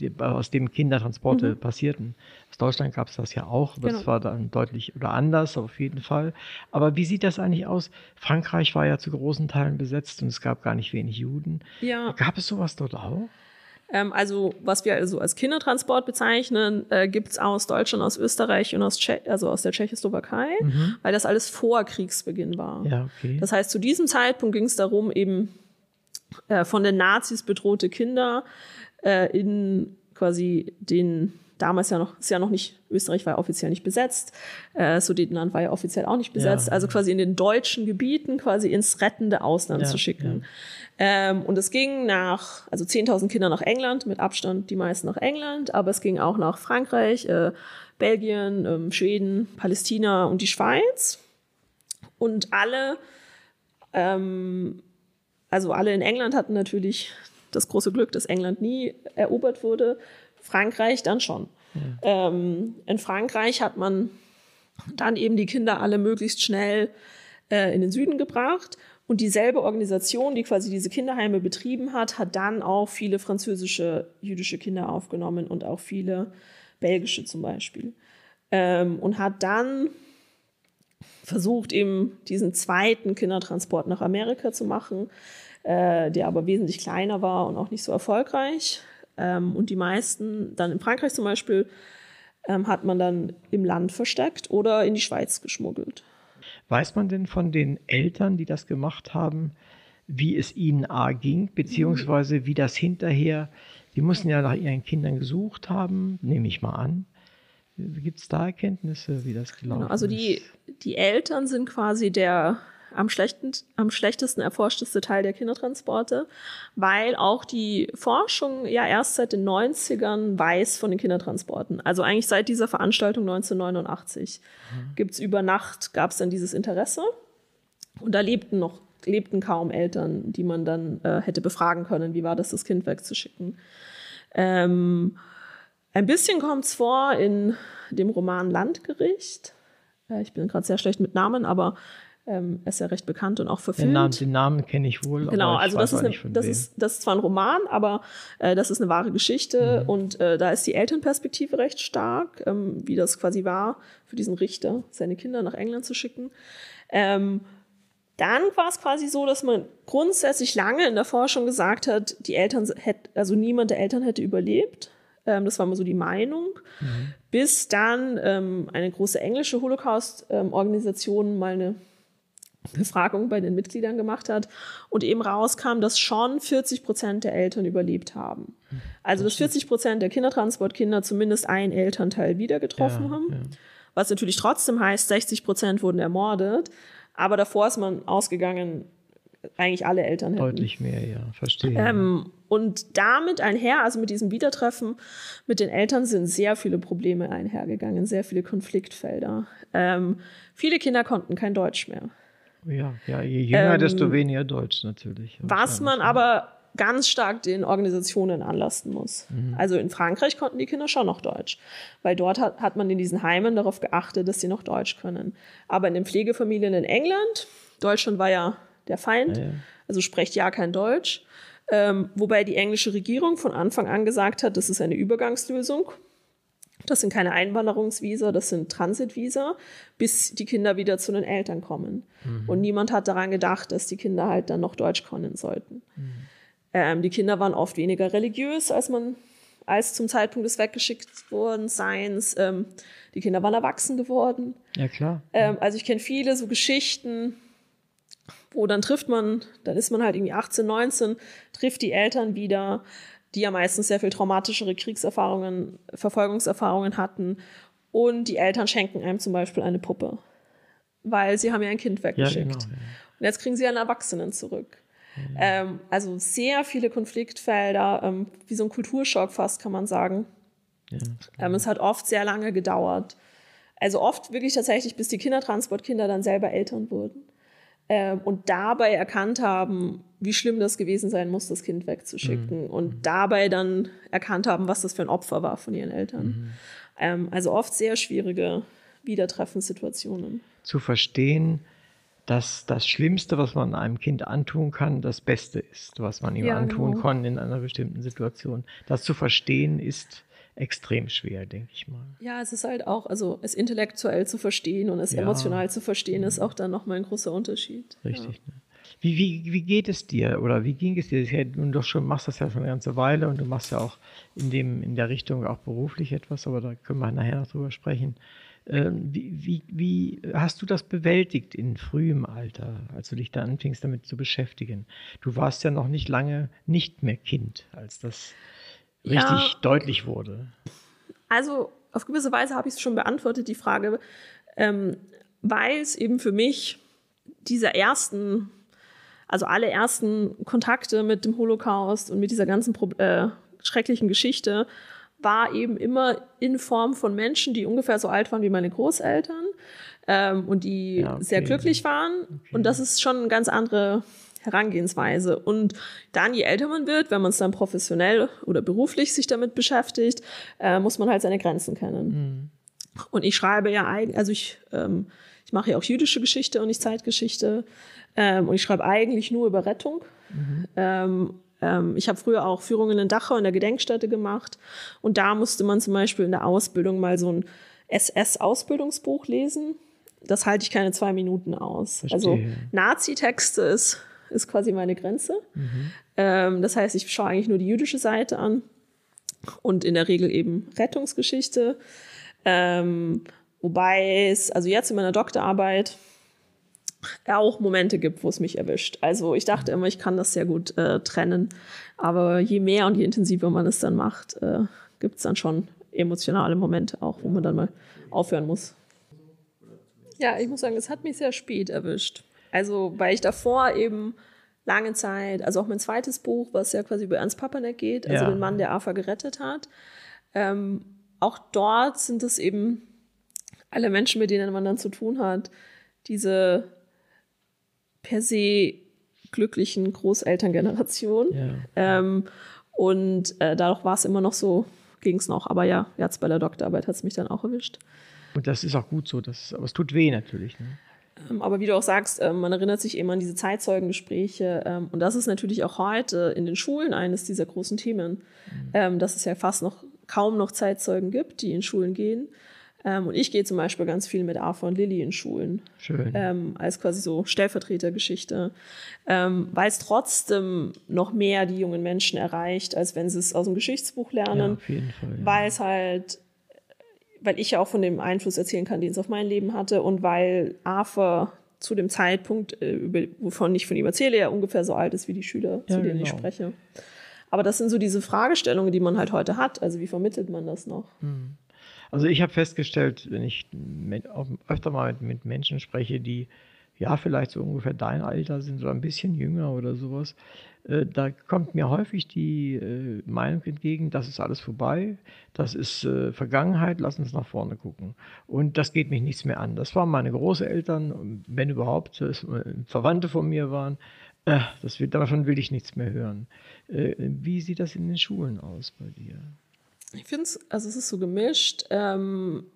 die, aus dem Kindertransporte passierten. Aus Deutschland gab es das ja auch, aber das Mhm. Genau. war dann deutlich oder anders auf jeden Fall. Aber wie sieht das eigentlich aus? Frankreich war ja zu großen Teilen besetzt und es gab gar nicht wenig Juden. Ja. Gab es sowas dort auch? Ähm, also was wir also als Kindertransport bezeichnen, äh, gibt's aus Deutschland, aus Österreich und aus, Tsche also aus der Tschechoslowakei, weil das alles vor Kriegsbeginn war. Ja, okay. Das heißt, zu diesem Zeitpunkt ging es darum, eben äh, von den Nazis bedrohte Kinder äh, in quasi den damals ja noch ist ja noch nicht Österreich war ja offiziell nicht besetzt, äh, Sudetenland war ja offiziell auch nicht besetzt, Ja. also quasi in den deutschen Gebieten quasi ins rettende Ausland Ja, zu schicken. Ähm, und es ging nach, also 10.000 Kinder nach England, mit Abstand die meisten nach England, aber es ging auch nach Frankreich, äh, Belgien, ähm, Schweden, Palästina und die Schweiz. Und alle ähm, also alle in England hatten natürlich das große Glück, dass England nie erobert wurde. Frankreich dann schon. Ähm, in Frankreich hat man dann eben die Kinder alle möglichst schnell äh, in den Süden gebracht. Und dieselbe Organisation, die quasi diese Kinderheime betrieben hat, hat dann auch viele französische jüdische Kinder aufgenommen und auch viele belgische zum Beispiel. Ähm, und hat dann versucht, eben diesen zweiten Kindertransport nach Amerika zu machen, äh, der aber wesentlich kleiner war und auch nicht so erfolgreich. Ähm, und die meisten, dann in Frankreich zum Beispiel, ähm, hat man dann im Land versteckt oder in die Schweiz geschmuggelt. Weiß man denn von den Eltern, die das gemacht haben, wie es ihnen A ging, beziehungsweise wie das hinterher, die mussten ja nach ihren Kindern gesucht haben, nehme ich mal an. Gibt es da Erkenntnisse, wie das gelaufen genau, also die, die Eltern sind quasi der am, schlechten, am schlechtesten erforschteste Teil der Kindertransporte, weil auch die Forschung ja erst seit den 90ern weiß von den Kindertransporten. Also eigentlich seit dieser Veranstaltung 1989 mhm. gibt's über Nacht, gab es dann dieses Interesse. Und da lebten noch lebten kaum Eltern, die man dann äh, hätte befragen können, wie war das, das Kind wegzuschicken. Ähm, ein bisschen kommt es vor in dem Roman Landgericht. Äh, ich bin gerade sehr schlecht mit Namen, aber ähm, ist ja recht bekannt und auch verfilmt. Den Namen, den Namen kenne ich wohl. Genau, also das ist, eine, das, ist, das ist zwar ein Roman, aber äh, das ist eine wahre Geschichte mhm. und äh, da ist die Elternperspektive recht stark, ähm, wie das quasi war für diesen Richter, seine Kinder nach England zu schicken. Ähm, dann war es quasi so, dass man grundsätzlich lange in der Forschung gesagt hat, die Eltern hätte, also niemand der Eltern hätte überlebt. Ähm, das war mal so die Meinung. Mhm. Bis dann ähm, eine große englische Holocaust-Organisation mal eine Befragung bei den Mitgliedern gemacht hat und eben rauskam, dass schon 40 Prozent der Eltern überlebt haben. Also dass 40 Prozent der Kindertransportkinder zumindest ein Elternteil wieder getroffen ja, haben. Ja. Was natürlich trotzdem heißt, 60 Prozent wurden ermordet. Aber davor ist man ausgegangen, eigentlich alle Eltern hätten. Deutlich mehr, ja, verstehe. Ähm, und damit einher, also mit diesem Wiedertreffen mit den Eltern, sind sehr viele Probleme einhergegangen, sehr viele Konfliktfelder. Ähm, viele Kinder konnten kein Deutsch mehr. Ja, ja je jünger, ähm, desto weniger Deutsch natürlich. Was man aber ganz stark den Organisationen anlasten muss. Mhm. Also in Frankreich konnten die Kinder schon noch Deutsch, weil dort hat, hat man in diesen Heimen darauf geachtet, dass sie noch Deutsch können. Aber in den Pflegefamilien in England, Deutschland war ja der Feind, ja, ja. also spricht ja kein Deutsch, ähm, wobei die englische Regierung von Anfang an gesagt hat, das ist eine Übergangslösung. Das sind keine Einwanderungsvisa, das sind Transitvisa, bis die Kinder wieder zu den Eltern kommen. Mhm. Und niemand hat daran gedacht, dass die Kinder halt dann noch Deutsch können sollten. Mhm. Ähm, die Kinder waren oft weniger religiös, als man als zum Zeitpunkt des weggeschickt worden Seins. Ähm, die Kinder waren erwachsen geworden. Ja, klar. Ähm, also ich kenne viele so Geschichten, wo dann trifft man, dann ist man halt irgendwie 18, 19, trifft die Eltern wieder, die ja meistens sehr viel traumatischere Kriegserfahrungen, Verfolgungserfahrungen hatten. Und die Eltern schenken einem zum Beispiel eine Puppe, weil sie haben ja ein Kind weggeschickt. Ja, genau, ja. Und jetzt kriegen sie einen Erwachsenen zurück. Ähm, also sehr viele Konfliktfelder, ähm, wie so ein Kulturschock fast, kann man sagen. Ja, ähm, es hat oft sehr lange gedauert. Also oft wirklich tatsächlich, bis die Kindertransportkinder dann selber Eltern wurden. Ähm, und dabei erkannt haben, wie schlimm das gewesen sein muss, das Kind wegzuschicken. Mhm. Und mhm. dabei dann erkannt haben, was das für ein Opfer war von ihren Eltern. Mhm. Ähm, also oft sehr schwierige Wiedertreffenssituationen. Zu verstehen, dass das Schlimmste, was man einem Kind antun kann, das Beste ist, was man ihm ja, antun genau. kann in einer bestimmten Situation. Das zu verstehen ist extrem schwer, denke ich mal. Ja, es ist halt auch, also es intellektuell zu verstehen und es ja. emotional zu verstehen, ist auch dann nochmal ein großer Unterschied. Richtig. Ja. Ne? Wie, wie, wie geht es dir oder wie ging es dir? Du doch schon, machst das ja schon eine ganze Weile und du machst ja auch in, dem, in der Richtung auch beruflich etwas, aber da können wir nachher noch drüber sprechen. Ähm, wie, wie, wie hast du das bewältigt in frühem Alter, als du dich da anfingst, damit zu beschäftigen? Du warst ja noch nicht lange nicht mehr Kind, als das richtig ja, deutlich wurde. Also auf gewisse Weise habe ich es schon beantwortet, die Frage, ähm, weil es eben für mich diese ersten, also alle ersten Kontakte mit dem Holocaust und mit dieser ganzen äh, schrecklichen Geschichte war eben immer in Form von Menschen, die ungefähr so alt waren wie meine Großeltern ähm, und die ja, okay. sehr glücklich waren. Okay. Und das ist schon eine ganz andere Herangehensweise. Und dann, je älter man wird, wenn man es dann professionell oder beruflich sich damit beschäftigt, äh, muss man halt seine Grenzen kennen. Mhm. Und ich schreibe ja eigentlich, also ich, ähm, ich mache ja auch jüdische Geschichte und nicht Zeitgeschichte. Ähm, und ich schreibe eigentlich nur über Rettung. Mhm. Ähm, ähm, ich habe früher auch Führungen in Dachau in der Gedenkstätte gemacht und da musste man zum Beispiel in der Ausbildung mal so ein SS-Ausbildungsbuch lesen. Das halte ich keine zwei Minuten aus. Verstehe. Also Nazi-Texte ist, ist quasi meine Grenze. Mhm. Ähm, das heißt, ich schaue eigentlich nur die jüdische Seite an und in der Regel eben Rettungsgeschichte. Ähm, wobei es, also jetzt in meiner Doktorarbeit auch Momente gibt, wo es mich erwischt. Also ich dachte immer, ich kann das sehr gut äh, trennen. Aber je mehr und je intensiver man es dann macht, äh, gibt es dann schon emotionale Momente auch, wo man dann mal aufhören muss. Ja, ich muss sagen, es hat mich sehr spät erwischt. Also, weil ich davor eben lange Zeit, also auch mein zweites Buch, was ja quasi über Ernst Papanek geht, also Ja. den Mann, der AFA gerettet hat. Ähm, auch dort sind es eben alle Menschen, mit denen man dann zu tun hat, diese per se glücklichen Großelterngeneration. Ja. Ähm, und äh, dadurch war es immer noch so, ging es noch. Aber ja, jetzt bei der Doktorarbeit hat es mich dann auch erwischt. Und das ist auch gut so. Das, aber es tut weh natürlich. Ne? Ähm, Aber wie du auch sagst, ähm, man erinnert sich immer an diese Zeitzeugengespräche. ähm, Und das ist natürlich auch heute in den Schulen eines dieser großen Themen, ähm, dass es ja fast noch kaum noch Zeitzeugen gibt, die in Schulen gehen. Und ich gehe zum Beispiel ganz viel mit Arthur und Lilly in Schulen. Schön. Als quasi so Stellvertretergeschichte, weil es trotzdem noch mehr die jungen Menschen erreicht, als wenn sie es aus dem Geschichtsbuch ja, lernen auf jeden Fall. Ja. weil es halt, weil ich ja auch von dem Einfluss erzählen kann, den es auf mein Leben hatte und weil Arthur zu dem Zeitpunkt, äh, über, wovon ich von ihm erzähle, ja ungefähr so alt ist wie die Schüler, Ja, zu denen ich genau. spreche. Aber das sind so diese Fragestellungen, die man halt heute hat. Also wie vermittelt man das noch? Also ich habe festgestellt, wenn ich mit, öfter mal mit, mit Menschen spreche, die ja vielleicht so ungefähr dein Alter sind, so ein bisschen jünger oder sowas, äh, da kommt mir häufig die äh, Meinung entgegen, das ist alles vorbei, das ist äh, Vergangenheit, lass uns nach vorne gucken. Und das geht mich nichts mehr an. Das waren meine Großeltern, wenn überhaupt Verwandte von mir waren. Das will, davon will ich nichts mehr hören. Wie sieht das in den Schulen aus bei dir? Ich finde es, also es ist so gemischt. Ähm,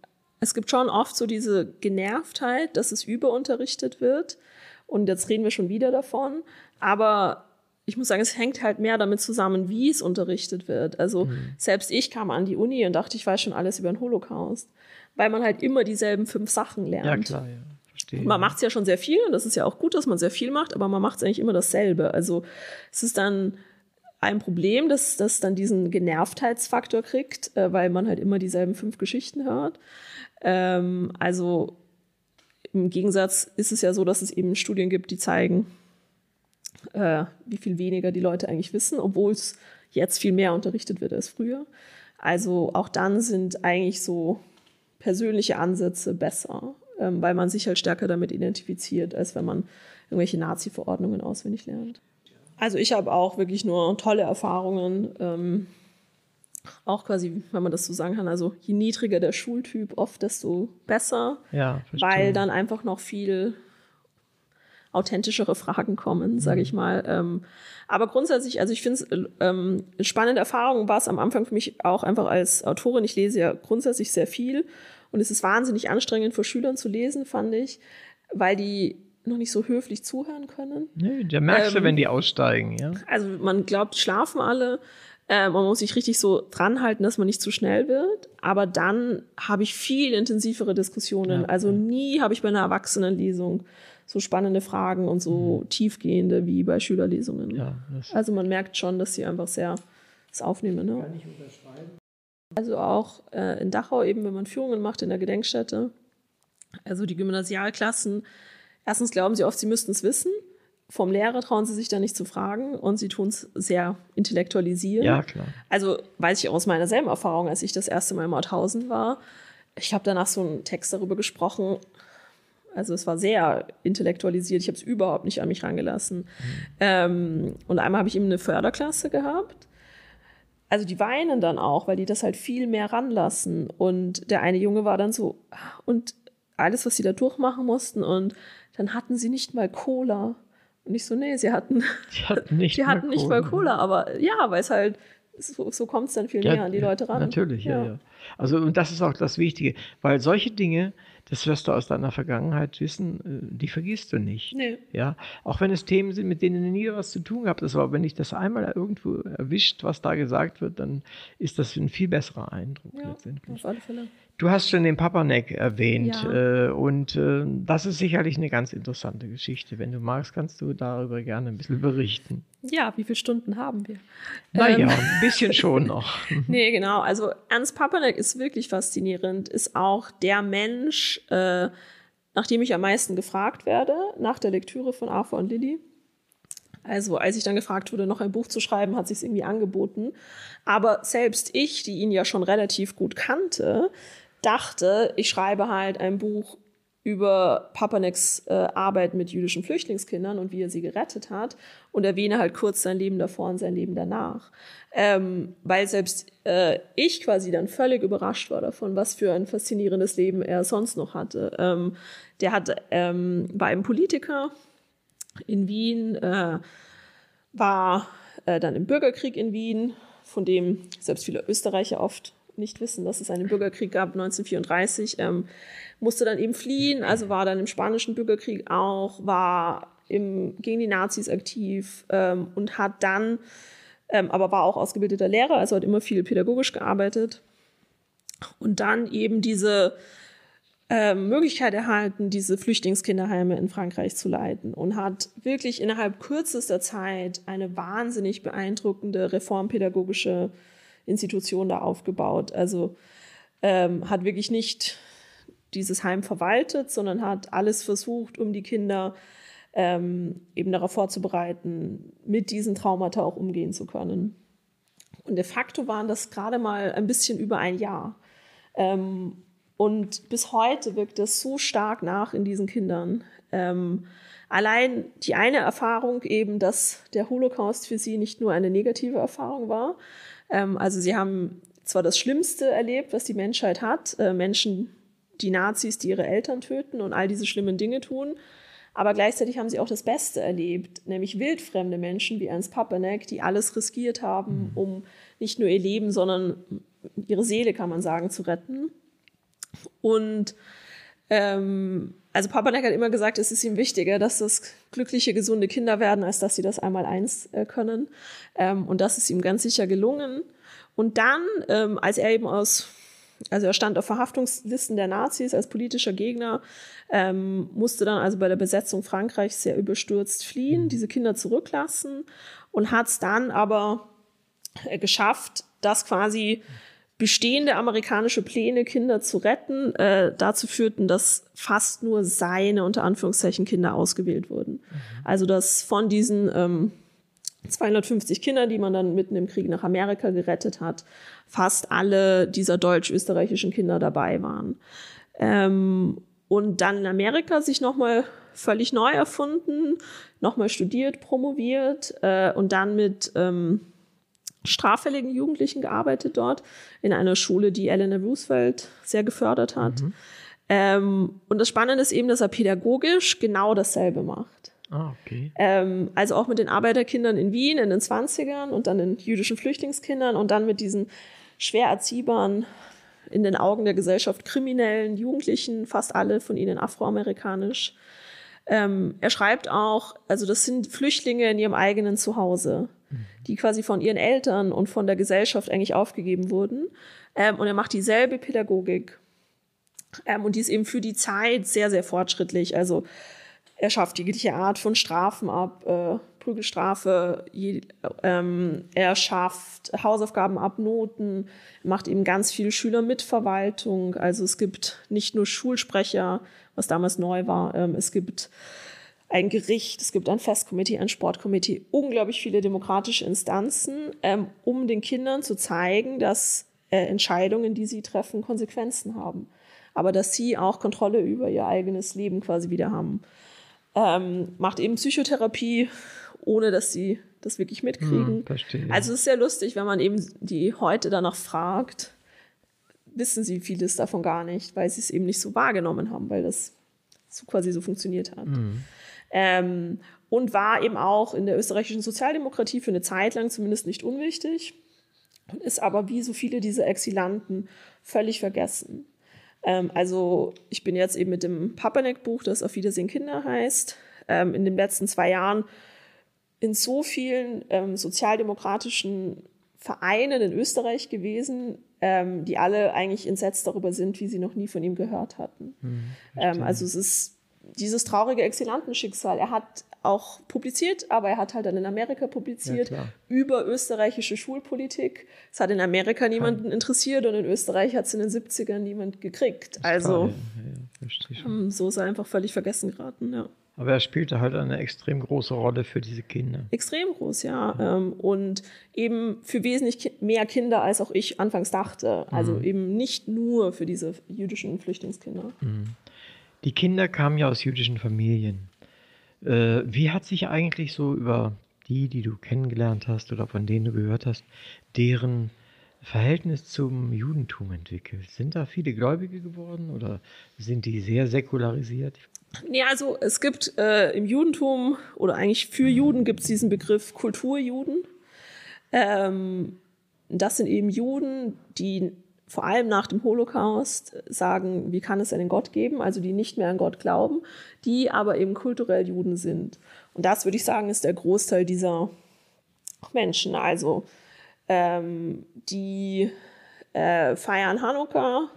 es gibt schon oft so diese Genervtheit, dass es überunterrichtet wird. Und jetzt reden wir schon wieder davon. Aber ich muss sagen, es hängt halt mehr damit zusammen, wie es unterrichtet wird. Also selbst ich kam an die Uni und dachte, ich weiß schon alles über den Holocaust. Weil man halt immer dieselben fünf Sachen lernt. Ja, klar, ja. Verstehe. Man macht es ja schon sehr viel und das ist ja auch gut, dass man sehr viel macht, aber man macht es eigentlich immer dasselbe. Also es ist dann ein Problem, dass das dann diesen Genervtheitsfaktor kriegt, äh, weil man halt immer dieselben fünf Geschichten hört. Ähm, also im Gegensatz ist es ja so, dass es eben Studien gibt, die zeigen, äh, wie viel weniger die Leute eigentlich wissen, obwohl es jetzt viel mehr unterrichtet wird als früher. Also auch dann sind eigentlich so persönliche Ansätze besser, ähm, weil man sich halt stärker damit identifiziert, als wenn man irgendwelche Nazi-Verordnungen auswendig lernt. Also ich habe auch wirklich nur tolle Erfahrungen, ähm, auch quasi, wenn man das so sagen kann, also je niedriger der Schultyp, oft desto besser, Ja, verstehe. weil dann einfach noch viel authentischere Fragen kommen, sage ich mal. Ähm, aber grundsätzlich, also ich finde es ähm, eine spannende Erfahrung war es am Anfang für mich auch einfach als Autorin. Ich lese ja grundsätzlich sehr viel und es ist wahnsinnig anstrengend für Schülern zu lesen, fand ich, weil die noch nicht so höflich zuhören können. Nee, da merkst du, Ähm, wenn die aussteigen, ja. Also man glaubt, schlafen alle. Äh, man muss sich richtig so dran halten, dass man nicht zu schnell wird. Aber dann habe ich viel intensivere Diskussionen. Ja, also nie habe ich bei einer Erwachsenenlesung so spannende Fragen und so tiefgehende wie bei Schülerlesungen. Mhm. Ja, Also man merkt schon, dass sie einfach sehr das aufnehmen. Ne? Also auch äh, in Dachau eben, wenn man Führungen macht in der Gedenkstätte, also die Gymnasialklassen, erstens glauben sie oft, sie müssten es wissen. Vom Lehrer trauen sie sich da nicht zu fragen und sie tun es sehr intellektualisieren. ja, klar. Also weiß ich aus meiner selben Erfahrung, als ich das erste Mal in Mauthausen war. Ich habe danach so einen Text darüber gesprochen. Also es war sehr intellektualisiert. Ich habe es überhaupt nicht an mich rangelassen. Ähm, und einmal habe ich eben eine Förderklasse gehabt. Also die weinen dann auch, weil die das halt viel mehr ranlassen. Und der eine Junge war dann so, und alles, was sie da durchmachen mussten. Und dann hatten sie nicht mal Cola. Und ich so, nee, sie hatten, [laughs] Die hatten nicht, die hatten mal nicht mal Cola. Aber ja, weil es halt, so, so kommt es dann viel näher an die Leute ran. Natürlich, ja. ja, Also, und das ist auch das Wichtige, weil solche Dinge, das wirst du aus deiner Vergangenheit wissen, äh, die vergisst du nicht. Nee. Ja, auch wenn es Themen sind, mit denen du nie was zu tun gehabt hast, aber wenn dich das einmal irgendwo erwischt, was da gesagt wird, dann ist das ein viel besserer Eindruck Ja, letztendlich. auf alle Fälle. Du hast schon den Papanek erwähnt Ja. äh, und äh, das ist sicherlich eine ganz interessante Geschichte. Wenn du magst, kannst du darüber gerne ein bisschen berichten. Ja, wie viele Stunden haben wir? Naja, Ähm. ein bisschen schon noch. [laughs] Nee, genau. Also Ernst Papanek ist wirklich faszinierend, ist auch der Mensch, äh, nachdem ich am meisten gefragt werde, nach der Lektüre von Arthur und Lilly. Also als ich dann gefragt wurde, noch ein Buch zu schreiben, hat sich irgendwie angeboten. Aber selbst ich, die ihn ja schon relativ gut kannte, dachte, ich schreibe halt ein Buch über Papaneks äh, Arbeit mit jüdischen Flüchtlingskindern und wie er sie gerettet hat und erwähne halt kurz sein Leben davor und sein Leben danach. Ähm, weil selbst äh, ich quasi dann völlig überrascht war davon, was für ein faszinierendes Leben er sonst noch hatte. Ähm, der hat, ähm, war ein Politiker in Wien, äh, war äh, dann im Bürgerkrieg in Wien, von dem selbst viele Österreicher oft nicht wissen, dass es einen Bürgerkrieg gab 1934, ähm, musste dann eben fliehen, also war dann im spanischen Bürgerkrieg auch, war im, gegen die Nazis aktiv ähm, und hat dann, ähm, aber war auch ausgebildeter Lehrer, also hat immer viel pädagogisch gearbeitet und dann eben diese äh, Möglichkeit erhalten, diese Flüchtlingskinderheime in Frankreich zu leiten und hat wirklich innerhalb kürzester Zeit eine wahnsinnig beeindruckende reformpädagogische Institution da aufgebaut. Also ähm, hat wirklich nicht dieses Heim verwaltet, sondern hat alles versucht, um die Kinder ähm, eben darauf vorzubereiten, mit diesen Traumata auch umgehen zu können. Und de facto waren das gerade mal ein bisschen über ein Jahr. Ähm, und bis heute wirkt das so stark nach in diesen Kindern. Ähm, allein die eine Erfahrung eben, dass der Holocaust für sie nicht nur eine negative Erfahrung war, ähm, also sie haben zwar das Schlimmste erlebt, was die Menschheit hat, äh, Menschen, die Nazis, die ihre Eltern töten und all diese schlimmen Dinge tun, aber gleichzeitig haben sie auch das Beste erlebt, nämlich wildfremde Menschen wie Ernst Papanek, die alles riskiert haben, mhm. um nicht nur ihr Leben, sondern ihre Seele, kann man sagen, zu retten. Und ähm, also Papanek hat immer gesagt, es ist ihm wichtiger, dass das glückliche, gesunde Kinder werden, als dass sie das einmal eins äh, können. Ähm, und das ist ihm ganz sicher gelungen. Und dann, ähm, als er eben aus, also er stand auf Verhaftungslisten der Nazis als politischer Gegner, ähm, musste dann also bei der Besetzung Frankreichs sehr überstürzt fliehen, diese Kinder zurücklassen und hat es dann aber äh, geschafft, dass quasi bestehende amerikanische Pläne, Kinder zu retten, äh, dazu führten, dass fast nur seine, unter Anführungszeichen, Kinder ausgewählt wurden. Mhm. Also dass von diesen ähm, 250 Kindern, die man dann mitten im Krieg nach Amerika gerettet hat, fast alle dieser deutsch-österreichischen Kinder dabei waren. Ähm, und dann in Amerika sich nochmal völlig neu erfunden, nochmal studiert, promoviert äh, und dann mit ähm, straffälligen Jugendlichen gearbeitet dort in einer Schule, die Eleanor Roosevelt sehr gefördert hat. Mhm. Ähm, und das Spannende ist eben, dass er pädagogisch genau dasselbe macht. Ah, okay. Ähm, also auch mit den Arbeiterkindern in Wien in den 20ern und dann den jüdischen Flüchtlingskindern und dann mit diesen schwer erziehbaren, in den Augen der Gesellschaft kriminellen Jugendlichen, fast alle von ihnen afroamerikanisch. Ähm, er schreibt auch, also das sind Flüchtlinge in ihrem eigenen Zuhause die quasi von ihren Eltern und von der Gesellschaft eigentlich aufgegeben wurden. Ähm, und er macht dieselbe Pädagogik. Ähm, und die ist eben für die Zeit sehr, sehr fortschrittlich. Also er schafft jegliche Art von Strafen ab, äh, Prügelstrafe, je, ähm, er schafft Hausaufgaben ab, Noten, macht eben ganz viel Schülermitverwaltung. Also es gibt nicht nur Schulsprecher, was damals neu war, ähm, es gibt ein Gericht, es gibt ein Festkomitee, ein Sportkomitee, unglaublich viele demokratische Instanzen, ähm, um den Kindern zu zeigen, dass äh, Entscheidungen, die sie treffen, Konsequenzen haben. Aber dass sie auch Kontrolle über ihr eigenes Leben quasi wieder haben. Ähm, macht eben Psychotherapie, ohne dass sie das wirklich mitkriegen. Hm, also es ist sehr lustig, wenn man eben die heute danach fragt, wissen sie vieles davon gar nicht, weil sie es eben nicht so wahrgenommen haben, weil das so quasi so funktioniert hat. Mhm. Ähm, und war eben auch in der österreichischen Sozialdemokratie für eine Zeit lang zumindest nicht unwichtig und ist aber wie so viele dieser Exilanten völlig vergessen. Ähm, also ich bin jetzt eben mit dem Papanek-Buch, das Auf Wiedersehen Kinder heißt, ähm, in den letzten zwei Jahren in so vielen ähm, sozialdemokratischen Vereinen in Österreich gewesen, ähm, die alle eigentlich entsetzt darüber sind, wie sie noch nie von ihm gehört hatten. Hm, ähm, also es ist dieses traurige Exilantenschicksal. Er hat auch publiziert, aber er hat halt dann in Amerika publiziert ja, über österreichische Schulpolitik. Es hat in Amerika niemanden interessiert und in Österreich hat es in den 70ern niemand gekriegt. Also schon. Ähm, So ist er einfach völlig vergessen geraten, ja. Aber er spielte halt eine extrem große Rolle für diese Kinder. Extrem groß, ja. Ähm, und eben für wesentlich mehr Kinder, als auch ich anfangs dachte. Also eben nicht nur für diese jüdischen Flüchtlingskinder. Die Kinder kamen ja aus jüdischen Familien. Äh, wie hat sich eigentlich so über die, die du kennengelernt hast oder von denen du gehört hast, deren Verhältnis zum Judentum entwickelt? Sind da viele Gläubige geworden oder sind die sehr säkularisiert? Nee, also es gibt äh, im Judentum oder eigentlich für Juden gibt es diesen Begriff Kulturjuden. Ähm, das sind eben Juden, die vor allem nach dem Holocaust sagen, wie kann es einen Gott geben, also die nicht mehr an Gott glauben, die aber eben kulturell Juden sind. Und das würde ich sagen, ist der Großteil dieser Menschen. Also ähm, die äh, feiern Hanukkah,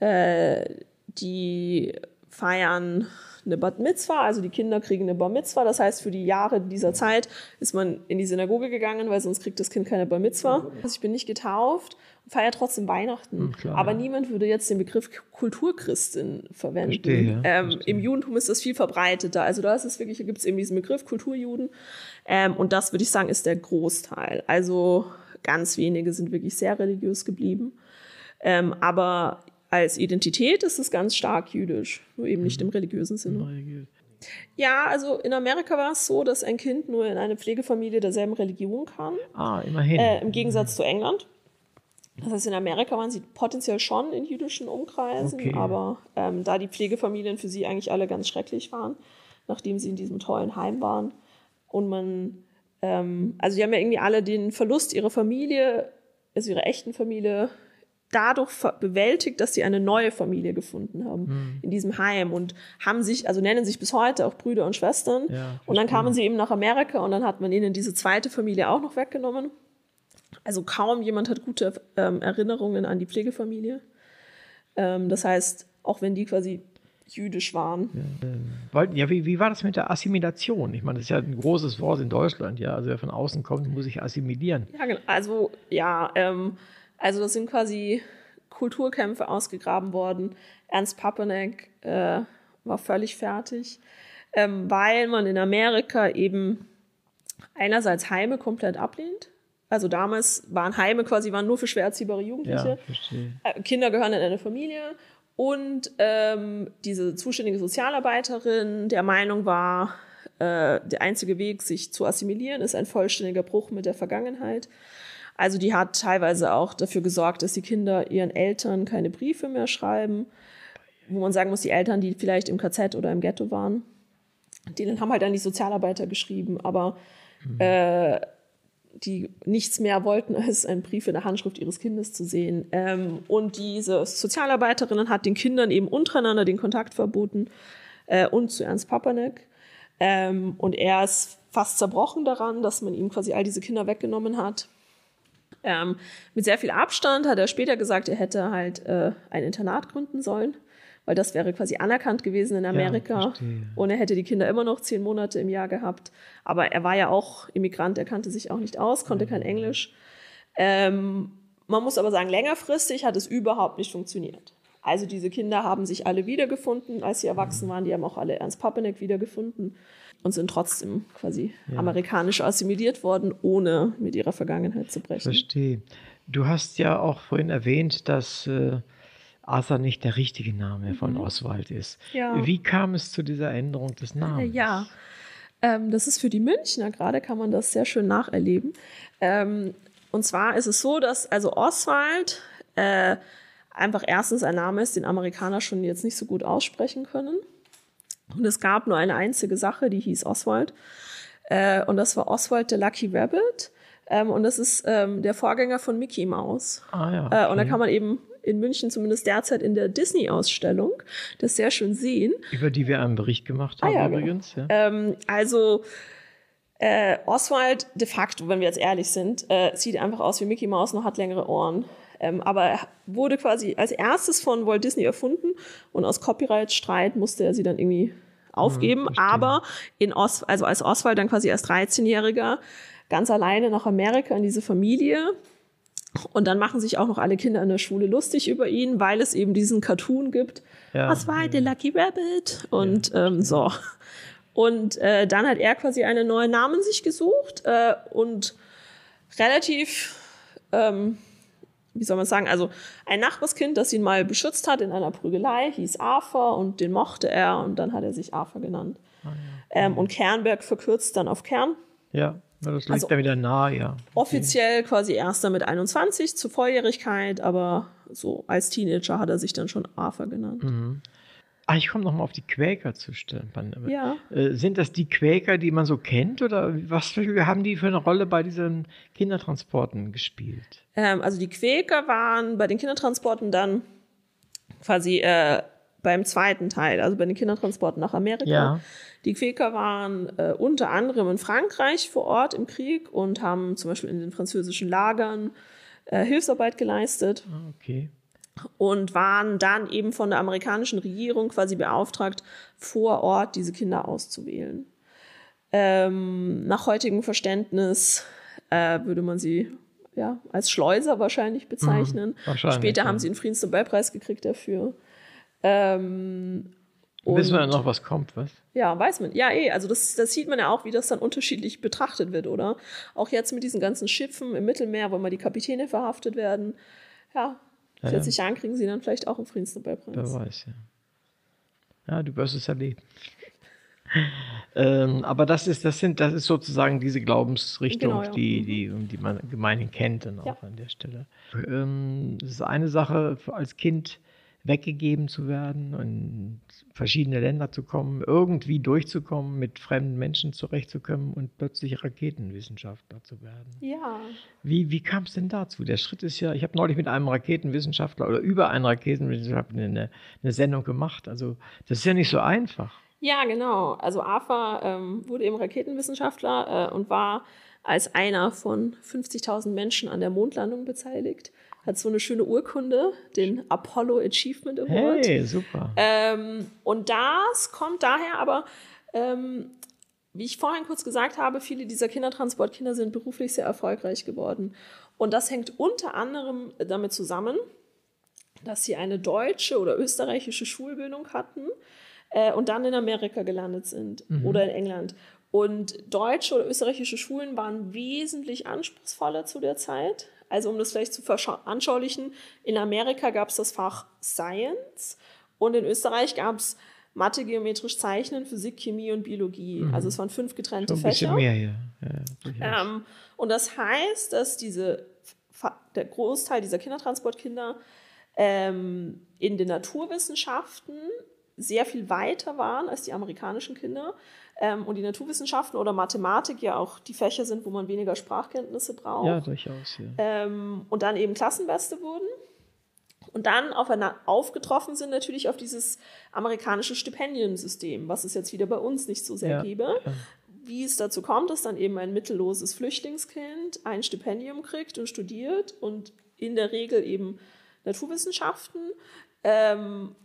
äh, die feiern eine Bat Mitzvah, also die Kinder kriegen eine Bar Mitzvah. Das heißt, für die Jahre dieser Zeit ist man in die Synagoge gegangen, weil sonst kriegt das Kind keine Bar Mitzvah. Also ich bin nicht getauft und feiere trotzdem Weihnachten. Hm, klar, Aber ja. niemand würde jetzt den Begriff Kulturchristin verwenden. Verstehe, ähm, verstehe. Im Judentum ist das viel verbreiteter. Also da ist es wirklich, gibt es eben diesen Begriff Kulturjuden. Ähm, und das würde ich sagen, ist der Großteil. Also ganz wenige sind wirklich sehr religiös geblieben. Ähm, aber als Identität ist es ganz stark jüdisch, nur eben nicht im religiösen Sinne. Ja, also in Amerika war es so, dass ein Kind nur in eine Pflegefamilie derselben Religion kam, Ah, immerhin. äh, im Gegensatz zu England. Das heißt, in Amerika waren sie potenziell schon in jüdischen Umkreisen, Okay. aber ähm, da die Pflegefamilien für sie eigentlich alle ganz schrecklich waren, nachdem sie in diesem tollen Heim waren und man, ähm, also die haben ja irgendwie alle den Verlust ihrer Familie, also ihrer echten Familie, dadurch bewältigt, dass sie eine neue Familie gefunden haben in diesem Heim und haben sich, also nennen sich bis heute auch Brüder und Schwestern. Ja, und dann kamen sie eben nach Amerika und dann hat man ihnen diese zweite Familie auch noch weggenommen. Also kaum jemand hat gute ähm, Erinnerungen an die Pflegefamilie. Ähm, das heißt, auch wenn die quasi jüdisch waren. Weil, ja, wie, wie war das mit der Assimilation? Ich meine, das ist ja ein großes Wort in Deutschland, ja. Also wer von außen kommt, muss sich assimilieren. Ja, genau. Also, ja, ähm, also das sind quasi Kulturkämpfe ausgegraben worden. Ernst Papanek äh, war völlig fertig, ähm, weil man in Amerika eben einerseits Heime komplett ablehnt. Also damals waren Heime quasi waren nur für schwer erziehbare Jugendliche. Ja. Äh, Kinder gehören in eine Familie und ähm, diese zuständige Sozialarbeiterin der Meinung war, äh, der einzige Weg, sich zu assimilieren, ist ein vollständiger Bruch mit der Vergangenheit. Also die hat teilweise auch dafür gesorgt, dass die Kinder ihren Eltern keine Briefe mehr schreiben, wo man sagen muss, die Eltern, die vielleicht im KZ oder im Ghetto waren, denen haben halt dann die Sozialarbeiter geschrieben, aber äh, die nichts mehr wollten, [laughs] als einen Brief in der Handschrift ihres Kindes zu sehen. Ähm, und diese Sozialarbeiterin hat den Kindern eben untereinander den Kontakt verboten äh, und zu Ernst Papanek. Ähm, und er ist fast zerbrochen daran, dass man ihm quasi all diese Kinder weggenommen hat. Ähm, mit sehr viel Abstand hat er später gesagt, er hätte halt äh, ein Internat gründen sollen, weil das wäre quasi anerkannt gewesen in Amerika. verstehe. und er hätte die Kinder immer noch zehn Monate im Jahr gehabt. Aber er war ja auch Immigrant, er kannte sich auch nicht aus, konnte kein Englisch. Ähm, man muss aber sagen, längerfristig hat es überhaupt nicht funktioniert. Also diese Kinder haben sich alle wiedergefunden, als sie erwachsen waren. Die haben auch alle Ernst Papenek wiedergefunden und sind trotzdem quasi amerikanisch assimiliert worden, ohne mit ihrer Vergangenheit zu brechen. Verstehe. Du hast ja auch vorhin erwähnt, dass äh, Arthur nicht der richtige Name von Oswald ist. Mhm. Ja. Wie kam es zu dieser Änderung des Namens? Ja, ähm, das ist für die Münchner gerade, kann man das sehr schön nacherleben. Ähm, und zwar ist es so, dass also Oswald äh, einfach erstens ein Name ist, den Amerikaner schon jetzt nicht so gut aussprechen können. Und es gab nur eine einzige Sache, die hieß Oswald. Äh, und das war Oswald the Lucky Rabbit. Ähm, und das ist ähm, der Vorgänger von Mickey Mouse. Ah ja. Äh, und da okay. kann man eben in München zumindest derzeit in der Disney-Ausstellung das sehr schön sehen. Über die wir einen Bericht gemacht haben Ah, ja, genau. übrigens. Ja. Ähm, also äh, Oswald de facto, wenn wir jetzt ehrlich sind, äh, sieht einfach aus wie Mickey Mouse, noch hat längere Ohren. Ähm, aber er wurde quasi als erstes von Walt Disney erfunden und aus Copyright-Streit musste er sie dann irgendwie aufgeben. verstehe. aber in Os also als Oswald dann quasi als 13-Jähriger ganz alleine nach Amerika in diese Familie Und dann machen sich auch noch alle Kinder in der Schule lustig über ihn, weil es eben diesen Cartoon gibt. Ja, Was war der Lucky Rabbit? Und ähm, so. Und äh, dann hat er quasi einen neuen Namen sich gesucht äh, und relativ, ähm, wie soll man sagen, also ein Nachbarskind, das ihn mal beschützt hat in einer Prügelei, hieß Arthur und den mochte er und dann hat er sich Arthur genannt. Ah, ähm, und Kernberg verkürzt dann auf Kern. Ja, das liegt Also- ja wieder nahe, ja. Offiziell quasi erst dann mit 21 zur Volljährigkeit, aber so als Teenager hat er sich dann schon Arthur genannt. Ah, ich komme nochmal auf die Quäker zu stellen. Ja. Äh, sind das die Quäker, die man so kennt? Oder was für, haben die für eine Rolle bei diesen Kindertransporten gespielt? Ähm, also die Quäker waren bei den Kindertransporten dann quasi äh, beim zweiten Teil, also bei den Kindertransporten nach Amerika. Ja. Die Quäker waren äh, unter anderem in Frankreich vor Ort im Krieg und haben zum Beispiel in den französischen Lagern äh, Hilfsarbeit geleistet Ah, okay. Und waren dann eben von der amerikanischen Regierung quasi beauftragt, vor Ort diese Kinder auszuwählen. Ähm, nach heutigem Verständnis äh, würde man sie ja als Schleuser wahrscheinlich bezeichnen. Mhm, wahrscheinlich, Später ja. haben sie den Friedensnobelpreis gekriegt dafür. Ähm, Wissen wir und- noch, was kommt, was? ja, weiß man. Ja, eh. Also das, das sieht man ja auch, wie das dann unterschiedlich betrachtet wird, oder? Auch jetzt mit diesen ganzen Schiffen im Mittelmeer, wo mal die Kapitäne verhaftet werden. Ja, Ja, 40 Jahren kriegen sie dann vielleicht auch einen Friedensnobelpreis. Wer weiß, ja. Ja, du wirst es erleben. [laughs] ähm, aber das ist, das sind, das ist sozusagen diese Glaubensrichtung, Genau, ja. die, die, die man gemeinhin kennt dann auch Ja. an der Stelle. Ähm, es ist eine Sache, als Kind weggegeben zu werden und verschiedene Länder zu kommen, irgendwie durchzukommen, mit fremden Menschen zurechtzukommen und plötzlich Raketenwissenschaftler zu werden. Ja. Wie, wie kam es denn dazu? Der Schritt ist ja, ich habe neulich mit einem Raketenwissenschaftler oder über einen Raketenwissenschaftler eine, eine Sendung gemacht. Also das ist ja nicht so einfach. Ja, genau. Also AFA ähm, wurde eben Raketenwissenschaftler äh, und war als einer von 50.000 Menschen an der Mondlandung beteiligt. Hat so eine schöne Urkunde, den Apollo Achievement Award. Hey, super. Ähm, und das kommt daher aber, ähm, wie ich vorhin kurz gesagt habe, viele dieser Kindertransportkinder sind beruflich sehr erfolgreich geworden. Und das hängt unter anderem damit zusammen, dass sie eine deutsche oder österreichische Schulbildung hatten äh, und dann in Amerika gelandet sind oder in England. Und deutsche oder österreichische Schulen waren wesentlich anspruchsvoller zu der Zeit. Also um das vielleicht zu veranschaulichen, in Amerika gab es das Fach Science und in Österreich gab es Mathe, Geometrisch Zeichnen, Physik, Chemie und Biologie. Also es waren fünf getrennte So ein bisschen Fächer. mehr hier. Ja. Ähm, und das heißt, dass diese, der Großteil dieser Kindertransportkinder ähm, in den Naturwissenschaften sehr viel weiter waren als die amerikanischen Kinder. Ähm, und die Naturwissenschaften oder Mathematik ja auch die Fächer sind, wo man weniger Sprachkenntnisse braucht. ja, durchaus. Ja. Ähm, und dann eben Klassenbeste wurden. Und dann aufeinander aufgetroffen sind natürlich auf dieses amerikanische Stipendiensystem, was es jetzt wieder bei uns nicht so sehr Ja, gäbe. ja. Wie es dazu kommt, dass dann eben ein mittelloses Flüchtlingskind ein Stipendium kriegt und studiert und in der Regel eben Naturwissenschaften. Ähm,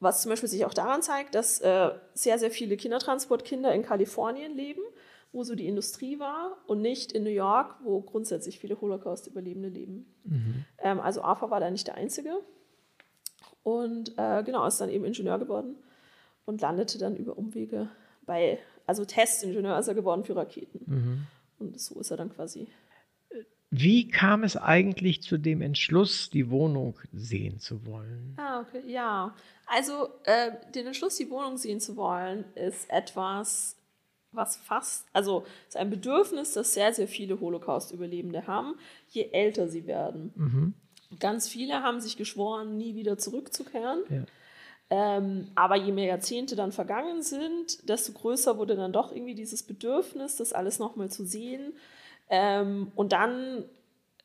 was zum Beispiel sich auch daran zeigt, dass äh, sehr, sehr viele Kindertransportkinder in Kalifornien leben, wo so die Industrie war und nicht in New York, wo grundsätzlich viele Holocaust-Überlebende leben. Ähm, also Arthur war da nicht der Einzige. Und äh, genau, ist dann eben Ingenieur geworden und landete dann über Umwege bei, also Testingenieur ist er geworden für Raketen. Und so ist er dann quasi Wie kam es eigentlich zu dem Entschluss, die Wohnung sehen zu wollen? Ah, okay, ja. Also äh, den Entschluss, die Wohnung sehen zu wollen, ist etwas, was fast, also ist ein Bedürfnis, das sehr, sehr viele Holocaust-Überlebende haben, je älter sie werden. Ganz viele haben sich geschworen, nie wieder zurückzukehren. Ja. Ähm, aber je mehr Jahrzehnte dann vergangen sind, desto größer wurde dann doch irgendwie dieses Bedürfnis, das alles nochmal zu sehen. Ähm, und dann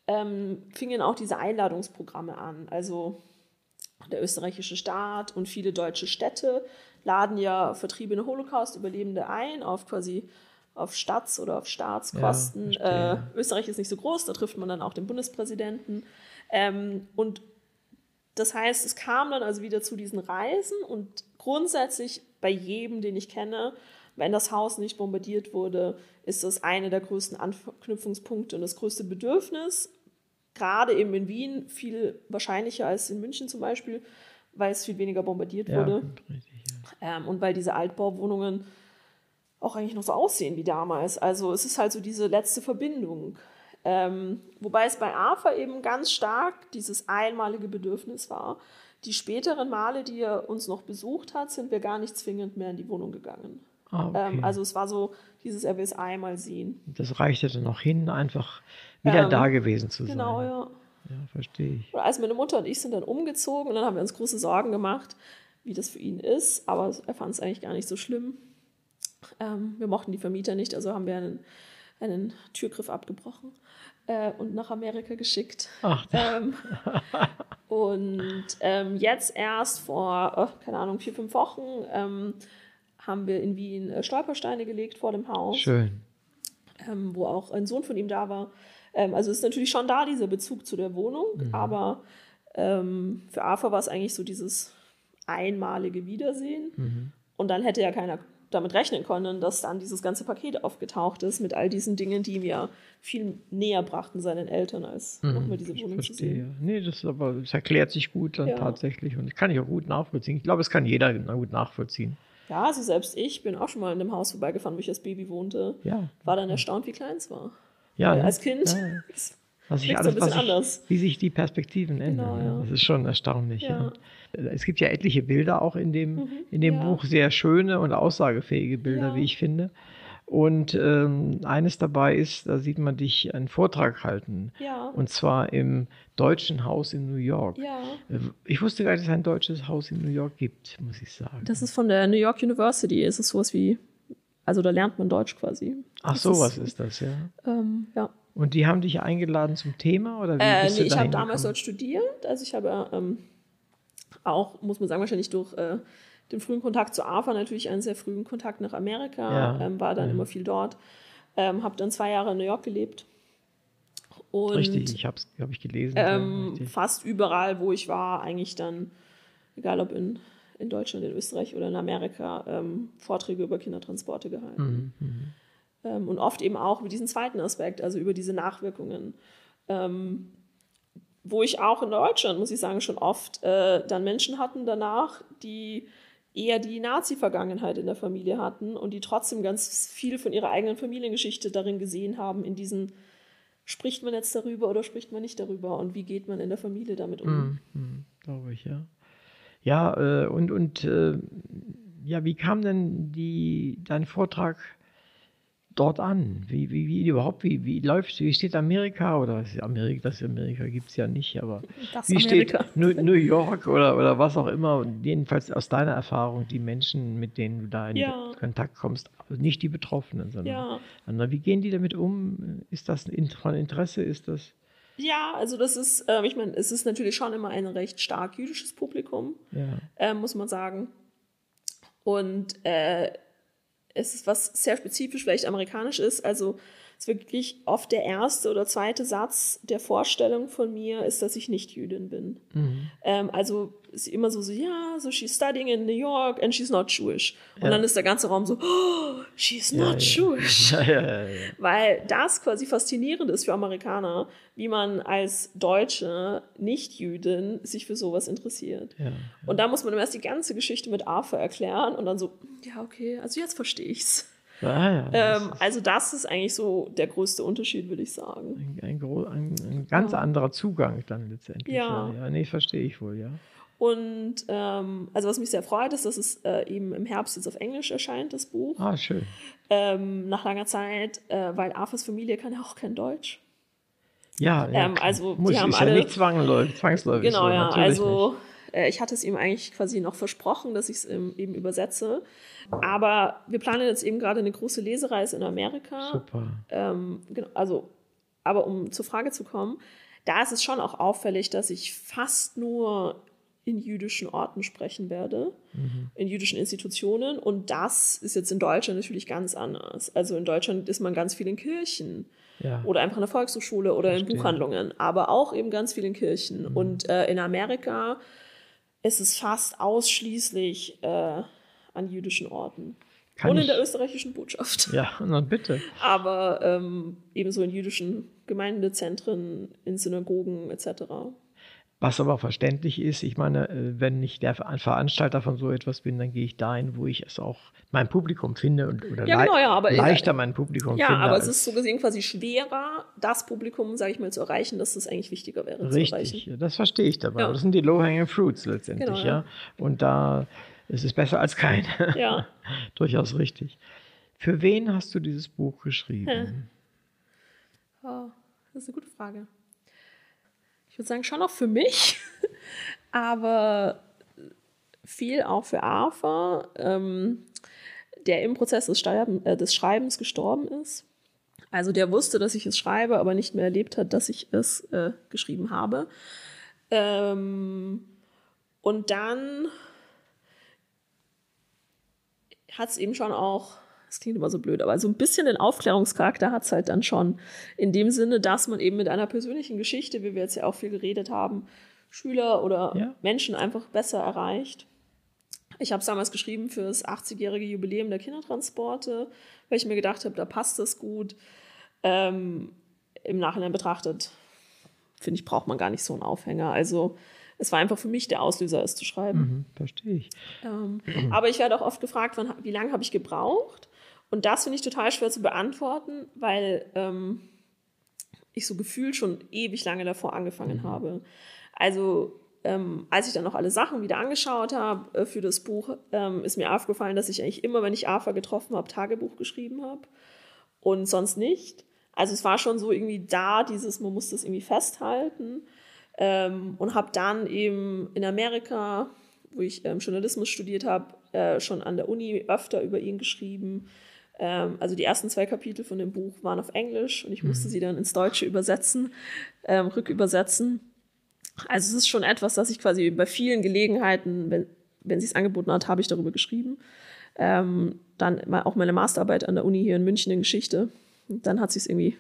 ähm, fingen auch diese Einladungsprogramme an. Also der österreichische Staat und viele deutsche Städte laden ja vertriebene Holocaust-Überlebende ein auf quasi auf Staats- oder auf Staatskosten. Ja, äh, Österreich ist nicht so groß, da trifft man dann auch den Bundespräsidenten. Ähm, und das heißt, es kam dann also wieder zu diesen Reisen und grundsätzlich bei jedem, den ich kenne, wenn das Haus nicht bombardiert wurde, ist das eine der größten Anknüpfungspunkte und das größte Bedürfnis, gerade eben in Wien viel wahrscheinlicher als in München zum Beispiel, weil es viel weniger bombardiert Ja, wurde. richtig, ja. Ähm, und weil diese Altbauwohnungen auch eigentlich noch so aussehen wie damals. Also es ist halt so diese letzte Verbindung. Ähm, wobei es bei AFA eben ganz stark dieses einmalige Bedürfnis war. Die späteren Male, die er uns noch besucht hat, sind wir gar nicht zwingend mehr in die Wohnung gegangen. Ah, okay. Ähm, also es war so dieses, er will es einmal sehen. das reichte dann noch hin, einfach wieder Ähm, da gewesen zu Genau, sein. ja. Ja, verstehe ich. Oder als meine Mutter und ich sind dann umgezogen und dann haben wir uns große Sorgen gemacht, wie das für ihn ist. Aber er fand es eigentlich gar nicht so schlimm. Ähm, wir mochten die Vermieter nicht, also haben wir einen, einen Türgriff abgebrochen äh, und nach Amerika geschickt. Ach, Ähm, und ähm, jetzt erst vor, oh, keine Ahnung, vier, fünf Wochen ähm, haben wir in Wien äh, Stolpersteine gelegt vor dem Haus schön. ähm, wo auch ein Sohn von ihm da war. Ähm, also ist natürlich schon da dieser Bezug zu der Wohnung, aber ähm, für AFA war es eigentlich so dieses einmalige Wiedersehen. Und dann hätte ja keiner damit rechnen können, dass dann dieses ganze Paket aufgetaucht ist mit all diesen Dingen, die ihm ja viel näher brachten seinen Eltern, als nochmal diese Wohnung zu verstehe. sehen. Nee, das aber, das erklärt sich gut dann Ja. tatsächlich und das kann ich auch gut nachvollziehen. Ich glaube, es kann jeder gut nachvollziehen. Ja, also selbst ich bin auch schon mal in dem Haus vorbeigefahren, wo ich als Baby wohnte. Ja. War dann erstaunt, wie klein es war. Ja, ne? als Kind. Ja, ja. [laughs] ist- Was sich alles, ein was anders. wie sich die Perspektiven ändern. Genau, ja. Das ist schon erstaunlich. Ja. Ja. Es gibt ja etliche Bilder auch in dem, in dem ja. Buch, sehr schöne und aussagefähige Bilder, Ja. wie ich finde. Und ähm, eines dabei ist, da sieht man dich einen Vortrag halten. Ja. Und zwar im Deutschen Haus in New York. Ja. Ich wusste gar nicht, dass es ein deutsches Haus in New York gibt, muss ich sagen. Das ist von der New York University. Es ist sowas wie, also da lernt man Deutsch quasi. Ach, Das sowas ist das, ja. Ähm, ja. Und die haben dich eingeladen zum Thema oder wie Äh, bist nee, du ich habe damals dort studiert. Also ich habe ähm, auch, muss man sagen, wahrscheinlich durch äh, den frühen Kontakt zu AFA natürlich einen sehr frühen Kontakt nach Amerika. Ja. Ähm, war dann immer viel dort. Ähm, habe dann zwei Jahre in New York gelebt. Und Richtig, ich habe es, glaube ich, gelesen. ähm, fast überall, wo ich war, eigentlich dann, egal ob in, in Deutschland, in Österreich oder in Amerika, ähm, Vorträge über Kindertransporte gehalten. Mhm, Ähm, und oft eben auch über diesen zweiten Aspekt, also über diese Nachwirkungen. Ähm, wo ich auch in Deutschland, muss ich sagen, schon oft äh, dann Menschen hatten danach, die eher die Nazi-Vergangenheit in der Familie hatten und die trotzdem ganz viel von ihrer eigenen Familiengeschichte darin gesehen haben, in diesen, spricht man jetzt darüber oder spricht man nicht darüber und wie geht man in der Familie damit um? Mhm, glaube ich, ja. Ja, äh, und, und äh, ja, wie kam denn die, dein Vortrag dort an? Wie, wie, wie überhaupt, wie, wie läuft, wie steht Amerika oder ist Amerika, das Amerika gibt es ja nicht, aber Das wie Amerika. steht New, New York oder, oder was auch immer, und jedenfalls aus deiner Erfahrung, die Menschen, mit denen du da in Ja. Kontakt kommst, also nicht die Betroffenen, sondern Ja. andere. Wie gehen die damit um? Ist das von Interesse? Ist das? Ja, also das ist, ähm, ich meine, es ist natürlich schon immer ein recht stark jüdisches Publikum. Ja. äh, muss man sagen. Und äh, es ist was sehr spezifisch, vielleicht amerikanisch ist. Also ist wirklich oft der erste oder zweite Satz der Vorstellung von mir ist, dass ich nicht Jüdin bin. Ähm, also ist immer so, so, ja, so she's studying in New York and she's not Jewish. Und Ja. dann ist der ganze Raum so, oh, she's not Jewish. [laughs] Ja, ja, ja, ja. Weil das quasi faszinierend ist für Amerikaner, wie man als Deutsche, Nicht-Jüdin, sich für sowas interessiert. Und da muss man erst die ganze Geschichte mit AFA erklären und dann so, ja, okay, also jetzt verstehe ich's. Ah, ja, Ähm, also das ist eigentlich so der größte Unterschied, würde ich sagen. Ein, ein, ein, ein ganz anderer Zugang dann letztendlich. Ja. ja. Nee, verstehe ich wohl, ja. Und ähm, also was mich sehr freut, ist, dass es äh, eben im Herbst jetzt auf Englisch erscheint, das Buch, Ah, schön. ähm, nach langer Zeit, äh, weil AFAs Familie kann ja auch kein Deutsch. Ja, ja Ähm, also, die Muss, haben ist alle- ja nicht zwangläufig, zwangsläufig. Genau, so, ja. Also äh, ich hatte es ihm eigentlich quasi noch versprochen, dass ich es ähm, eben übersetze. Aber wir planen jetzt eben gerade eine große Lesereise in Amerika. Super. Ähm, genau, also, aber um zur Frage zu kommen, da ist es schon auch auffällig, dass ich fast nur in jüdischen Orten sprechen werde, Mhm. in jüdischen Institutionen. Und das ist jetzt in Deutschland natürlich ganz anders. Also in Deutschland ist man ganz viel in Kirchen Ja. oder einfach in der Volkshochschule oder in Verstehe. Mhm. Buchhandlungen, aber auch eben ganz viel in Kirchen. Und äh, in Amerika ist es fast ausschließlich äh, an jüdischen Orten. Kann Und in ich- der österreichischen Botschaft. Ja, na bitte. Aber ähm, ebenso in jüdischen Gemeindezentren, in Synagogen etc. Was aber verständlich ist, ich meine, äh, wenn ich der Veranstalter von so etwas bin, dann gehe ich dahin, wo ich es auch mein Publikum finde und, oder Ja, genau, ja, aber- leichter mein Publikum Ja, finde. aber es ist so gesehen quasi schwerer, das Publikum, sage ich mal, zu erreichen, dass es eigentlich wichtiger wäre zu Richtig, erreichen. ja, das verstehe ich dabei. Ja. Das sind die Low-Hanging Fruits letztendlich, Genau, ja. ja. Und da ist es besser als keine. Ja. [laughs] Durchaus richtig. Für wen hast du dieses Buch geschrieben? Oh, das ist eine gute Frage. Ich würde sagen, schon auch für mich, [laughs] aber viel auch für Arthur, ähm, der im Prozess des, Sterben, äh, des Schreibens gestorben ist. Also der wusste, dass ich es schreibe, aber nicht mehr erlebt hat, dass ich es äh, geschrieben habe. Ähm, und dann hat es eben schon auch, das klingt immer so blöd, aber so ein bisschen den Aufklärungscharakter hat es halt dann schon. In dem Sinne, dass man eben mit einer persönlichen Geschichte, wie wir jetzt ja auch viel geredet haben, Schüler oder Ja. Menschen einfach besser erreicht. Ich habe es damals geschrieben für das 80-jährige Jubiläum der Kindertransporte, weil ich mir gedacht habe, da passt das gut. Ähm, Im Nachhinein betrachtet, finde ich, braucht man gar nicht so einen Aufhänger. Also es war einfach für mich der Auslöser, es zu schreiben. Mhm, verstehe ich. Ähm, aber ich werde auch oft gefragt, wann, wie lange habe ich gebraucht? Und das finde ich total schwer zu beantworten, weil ähm, ich so gefühlt schon ewig lange davor angefangen habe. Also ähm, als ich dann noch alle Sachen wieder angeschaut habe äh, für das Buch, ähm, ist mir aufgefallen, dass ich eigentlich immer, wenn ich AFA getroffen habe, Tagebuch geschrieben habe und sonst nicht. Also es war schon so irgendwie da, dieses, man muss das irgendwie festhalten. Ähm, und habe dann eben in Amerika, wo ich ähm, Journalismus studiert habe, äh, schon an der Uni öfter über ihn geschrieben. Ähm, also die ersten zwei Kapitel von dem Buch waren auf Englisch und ich musste sie dann ins Deutsche übersetzen, ähm, rückübersetzen. Also es ist schon etwas, das ich quasi bei vielen Gelegenheiten, wenn, wenn sie es angeboten hat, habe ich darüber geschrieben. Ähm, dann auch meine Masterarbeit an der Uni hier in München in Geschichte. Und dann hat sich irgendwie,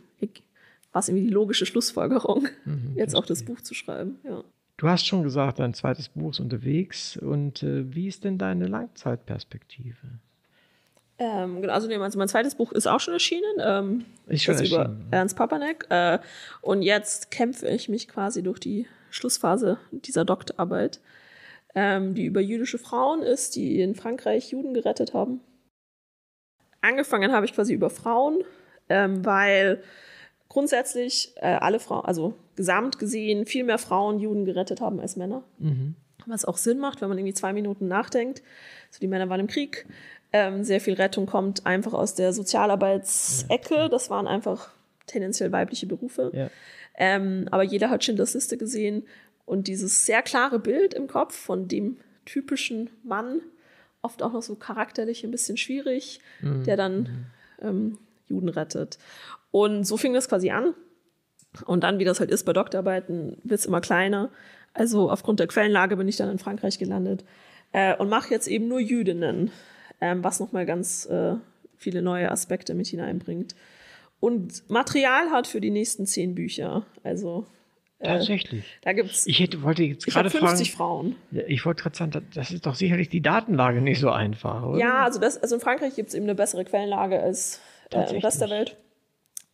war es irgendwie die logische Schlussfolgerung, [laughs] jetzt auch das Buch zu schreiben. Ja. Du hast schon gesagt, dein zweites Buch ist unterwegs. Und äh, wie ist denn deine Langzeitperspektive? Ähm, genau, also, nee, also mein zweites Buch ist auch schon erschienen. Ähm, Ist schon das über erschienen. Ernst Papanek. Äh, und jetzt kämpfe ich mich quasi durch die Schlussphase dieser Doktorarbeit, ähm, die über jüdische Frauen ist, die in Frankreich Juden gerettet haben. Angefangen habe ich quasi über Frauen, ähm, weil grundsätzlich äh, alle Frauen, also gesamt gesehen, viel mehr Frauen Juden gerettet haben als Männer. Was auch Sinn macht, wenn man irgendwie zwei Minuten nachdenkt. So, die Männer waren im Krieg. Ähm, sehr viel Rettung kommt einfach aus der Sozialarbeitsecke. Das waren einfach tendenziell weibliche Berufe. Ja. Ähm, aber jeder hat Schindlers Liste gesehen und dieses sehr klare Bild im Kopf von dem typischen Mann, oft auch noch so charakterlich ein bisschen schwierig, der dann ähm, Juden rettet. Und so fing das quasi an. Und dann, wie das halt ist bei Doktorarbeiten, wird es immer kleiner. Also aufgrund der Quellenlage bin ich dann in Frankreich gelandet äh, und mache jetzt eben nur Jüdinnen, ähm, was nochmal ganz äh, viele neue Aspekte mit hineinbringt. Und Material hat für die nächsten zehn Bücher. Also äh, Tatsächlich. da gibt's. Ich hätte, wollte jetzt gerade fragen. 50 Frauen. Ich wollte gerade sagen, das ist doch sicherlich die Datenlage nicht so einfach, oder? Ja, also, das, also in Frankreich gibt es eben eine bessere Quellenlage als äh, im. Rest der Welt,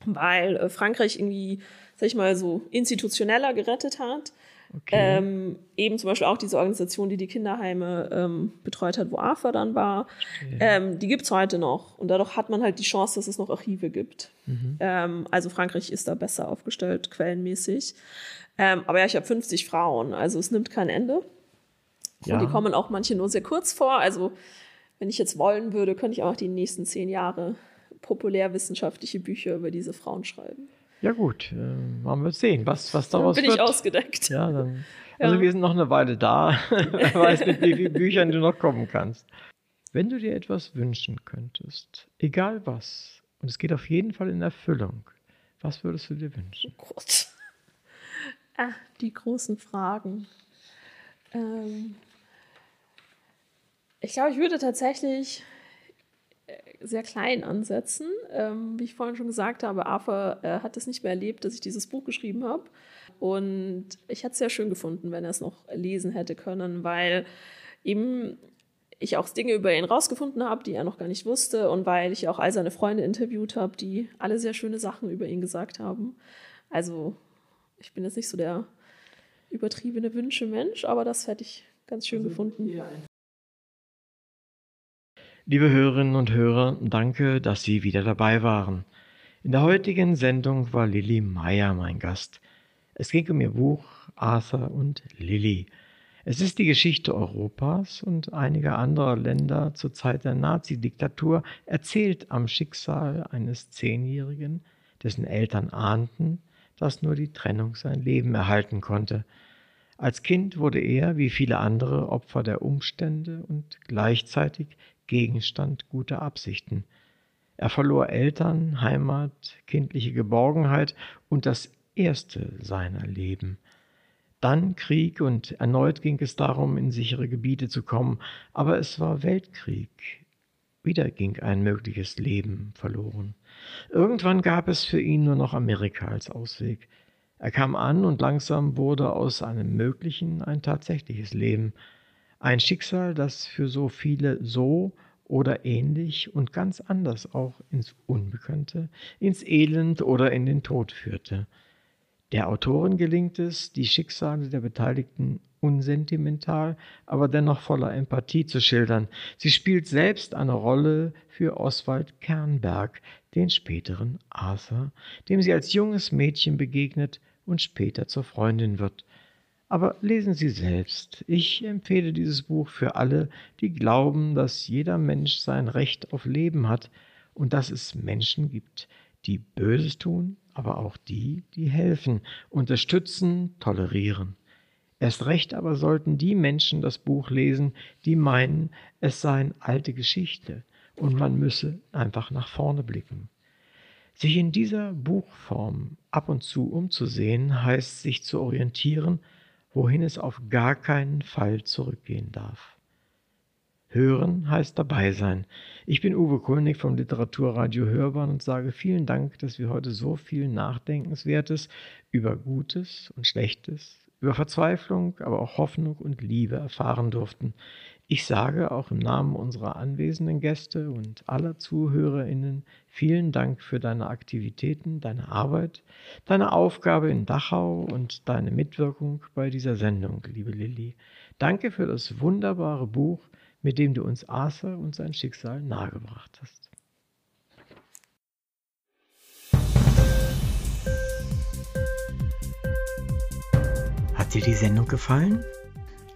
weil äh, Frankreich irgendwie, sag ich mal, so institutioneller gerettet hat. Okay. Ähm, eben zum Beispiel auch diese Organisation, die die Kinderheime ähm, betreut hat, wo AFA dann war, ähm, die gibt's heute noch. Und dadurch hat man halt die Chance, dass es noch Archive gibt. Mhm. Ähm, also Frankreich ist da besser aufgestellt, quellenmäßig. Ähm, aber ja, ich habe 50 Frauen, also es nimmt kein Ende. Ja. Und die kommen auch manche nur sehr kurz vor. Also wenn ich jetzt wollen würde, könnte ich auch die nächsten zehn Jahre populärwissenschaftliche Bücher über diese Frauen schreiben. Ja gut, äh, wollen wir sehen, was, was Dann daraus bin wird. ich ausgedeckt. Ja, dann. Also Ja. wir sind noch eine Weile da. [laughs] Wer weiß, mit wie vielen Büchern du noch kommen kannst. Wenn du dir etwas wünschen könntest, egal was, und es geht auf jeden Fall in Erfüllung, was würdest du dir wünschen? Oh Gott. Ah, die großen Fragen. Ähm, ich glaube, ich würde tatsächlich sehr klein ansetzen. Ähm, wie ich vorhin schon gesagt habe, Arthur äh, hat es nicht mehr erlebt, dass ich dieses Buch geschrieben habe. Und ich hätte es sehr schön gefunden, wenn er es noch lesen hätte können, weil eben ich auch Dinge über ihn rausgefunden habe, die er noch gar nicht wusste und weil ich auch all seine Freunde interviewt habe, die alle sehr schöne Sachen über ihn gesagt haben. Also ich bin jetzt nicht so der übertriebene Wünsche-Mensch, aber das hätte ich ganz schön also, gefunden. Ja. Liebe Hörerinnen und Hörer, danke, dass Sie wieder dabei waren. In der heutigen Sendung war Lilly Meyer mein Gast. Es ging um ihr Buch Arthur und Lilly. Es ist die Geschichte Europas und einiger anderer Länder zur Zeit der Nazi-Diktatur, erzählt am Schicksal eines Zehnjährigen, dessen Eltern ahnten, dass nur die Trennung sein Leben erhalten konnte. Als Kind wurde er, wie viele andere, Opfer der Umstände und gleichzeitig Gegenstand guter Absichten. Er verlor Eltern, Heimat, kindliche Geborgenheit und das erste seiner Leben. Dann Krieg und erneut ging es darum, in sichere Gebiete zu kommen, aber es war Weltkrieg. Wieder ging ein mögliches Leben verloren. Irgendwann gab es für ihn nur noch Amerika als Ausweg. Er kam an und langsam wurde aus einem möglichen ein tatsächliches Leben. Ein Schicksal, das für so viele so oder ähnlich und ganz anders auch ins Unbekannte, ins Elend oder in den Tod führte. Der Autorin gelingt es, die Schicksale der Beteiligten unsentimental, aber dennoch voller Empathie zu schildern. Sie spielt selbst eine Rolle für Oswald Kernberg, den späteren Arthur, dem sie als junges Mädchen begegnet und später zur Freundin wird. Aber lesen Sie selbst. Ich empfehle dieses Buch für alle, die glauben, dass jeder Mensch sein Recht auf Leben hat und dass es Menschen gibt, die Böses tun, aber auch die, die helfen, unterstützen, tolerieren. Erst recht aber sollten die Menschen das Buch lesen, die meinen, es sei eine alte Geschichte und man müsse einfach nach vorne blicken. Sich in dieser Buchform ab und zu umzusehen, heißt sich zu orientieren, wohin es auf gar keinen Fall zurückgehen darf. Hören heißt dabei sein. Ich bin Uwe Kulnig vom Literaturradio Hörbahn und sage vielen Dank, dass wir heute so viel Nachdenkenswertes über Gutes und Schlechtes, über Verzweiflung, aber auch Hoffnung und Liebe erfahren durften. Ich sage auch im Namen unserer anwesenden Gäste und aller ZuhörerInnen vielen Dank für deine Aktivitäten, deine Arbeit, deine Aufgabe in Dachau und deine Mitwirkung bei dieser Sendung, liebe Lilly. Danke für das wunderbare Buch, mit dem du uns Arthur und sein Schicksal nahegebracht hast. Hat dir die Sendung gefallen?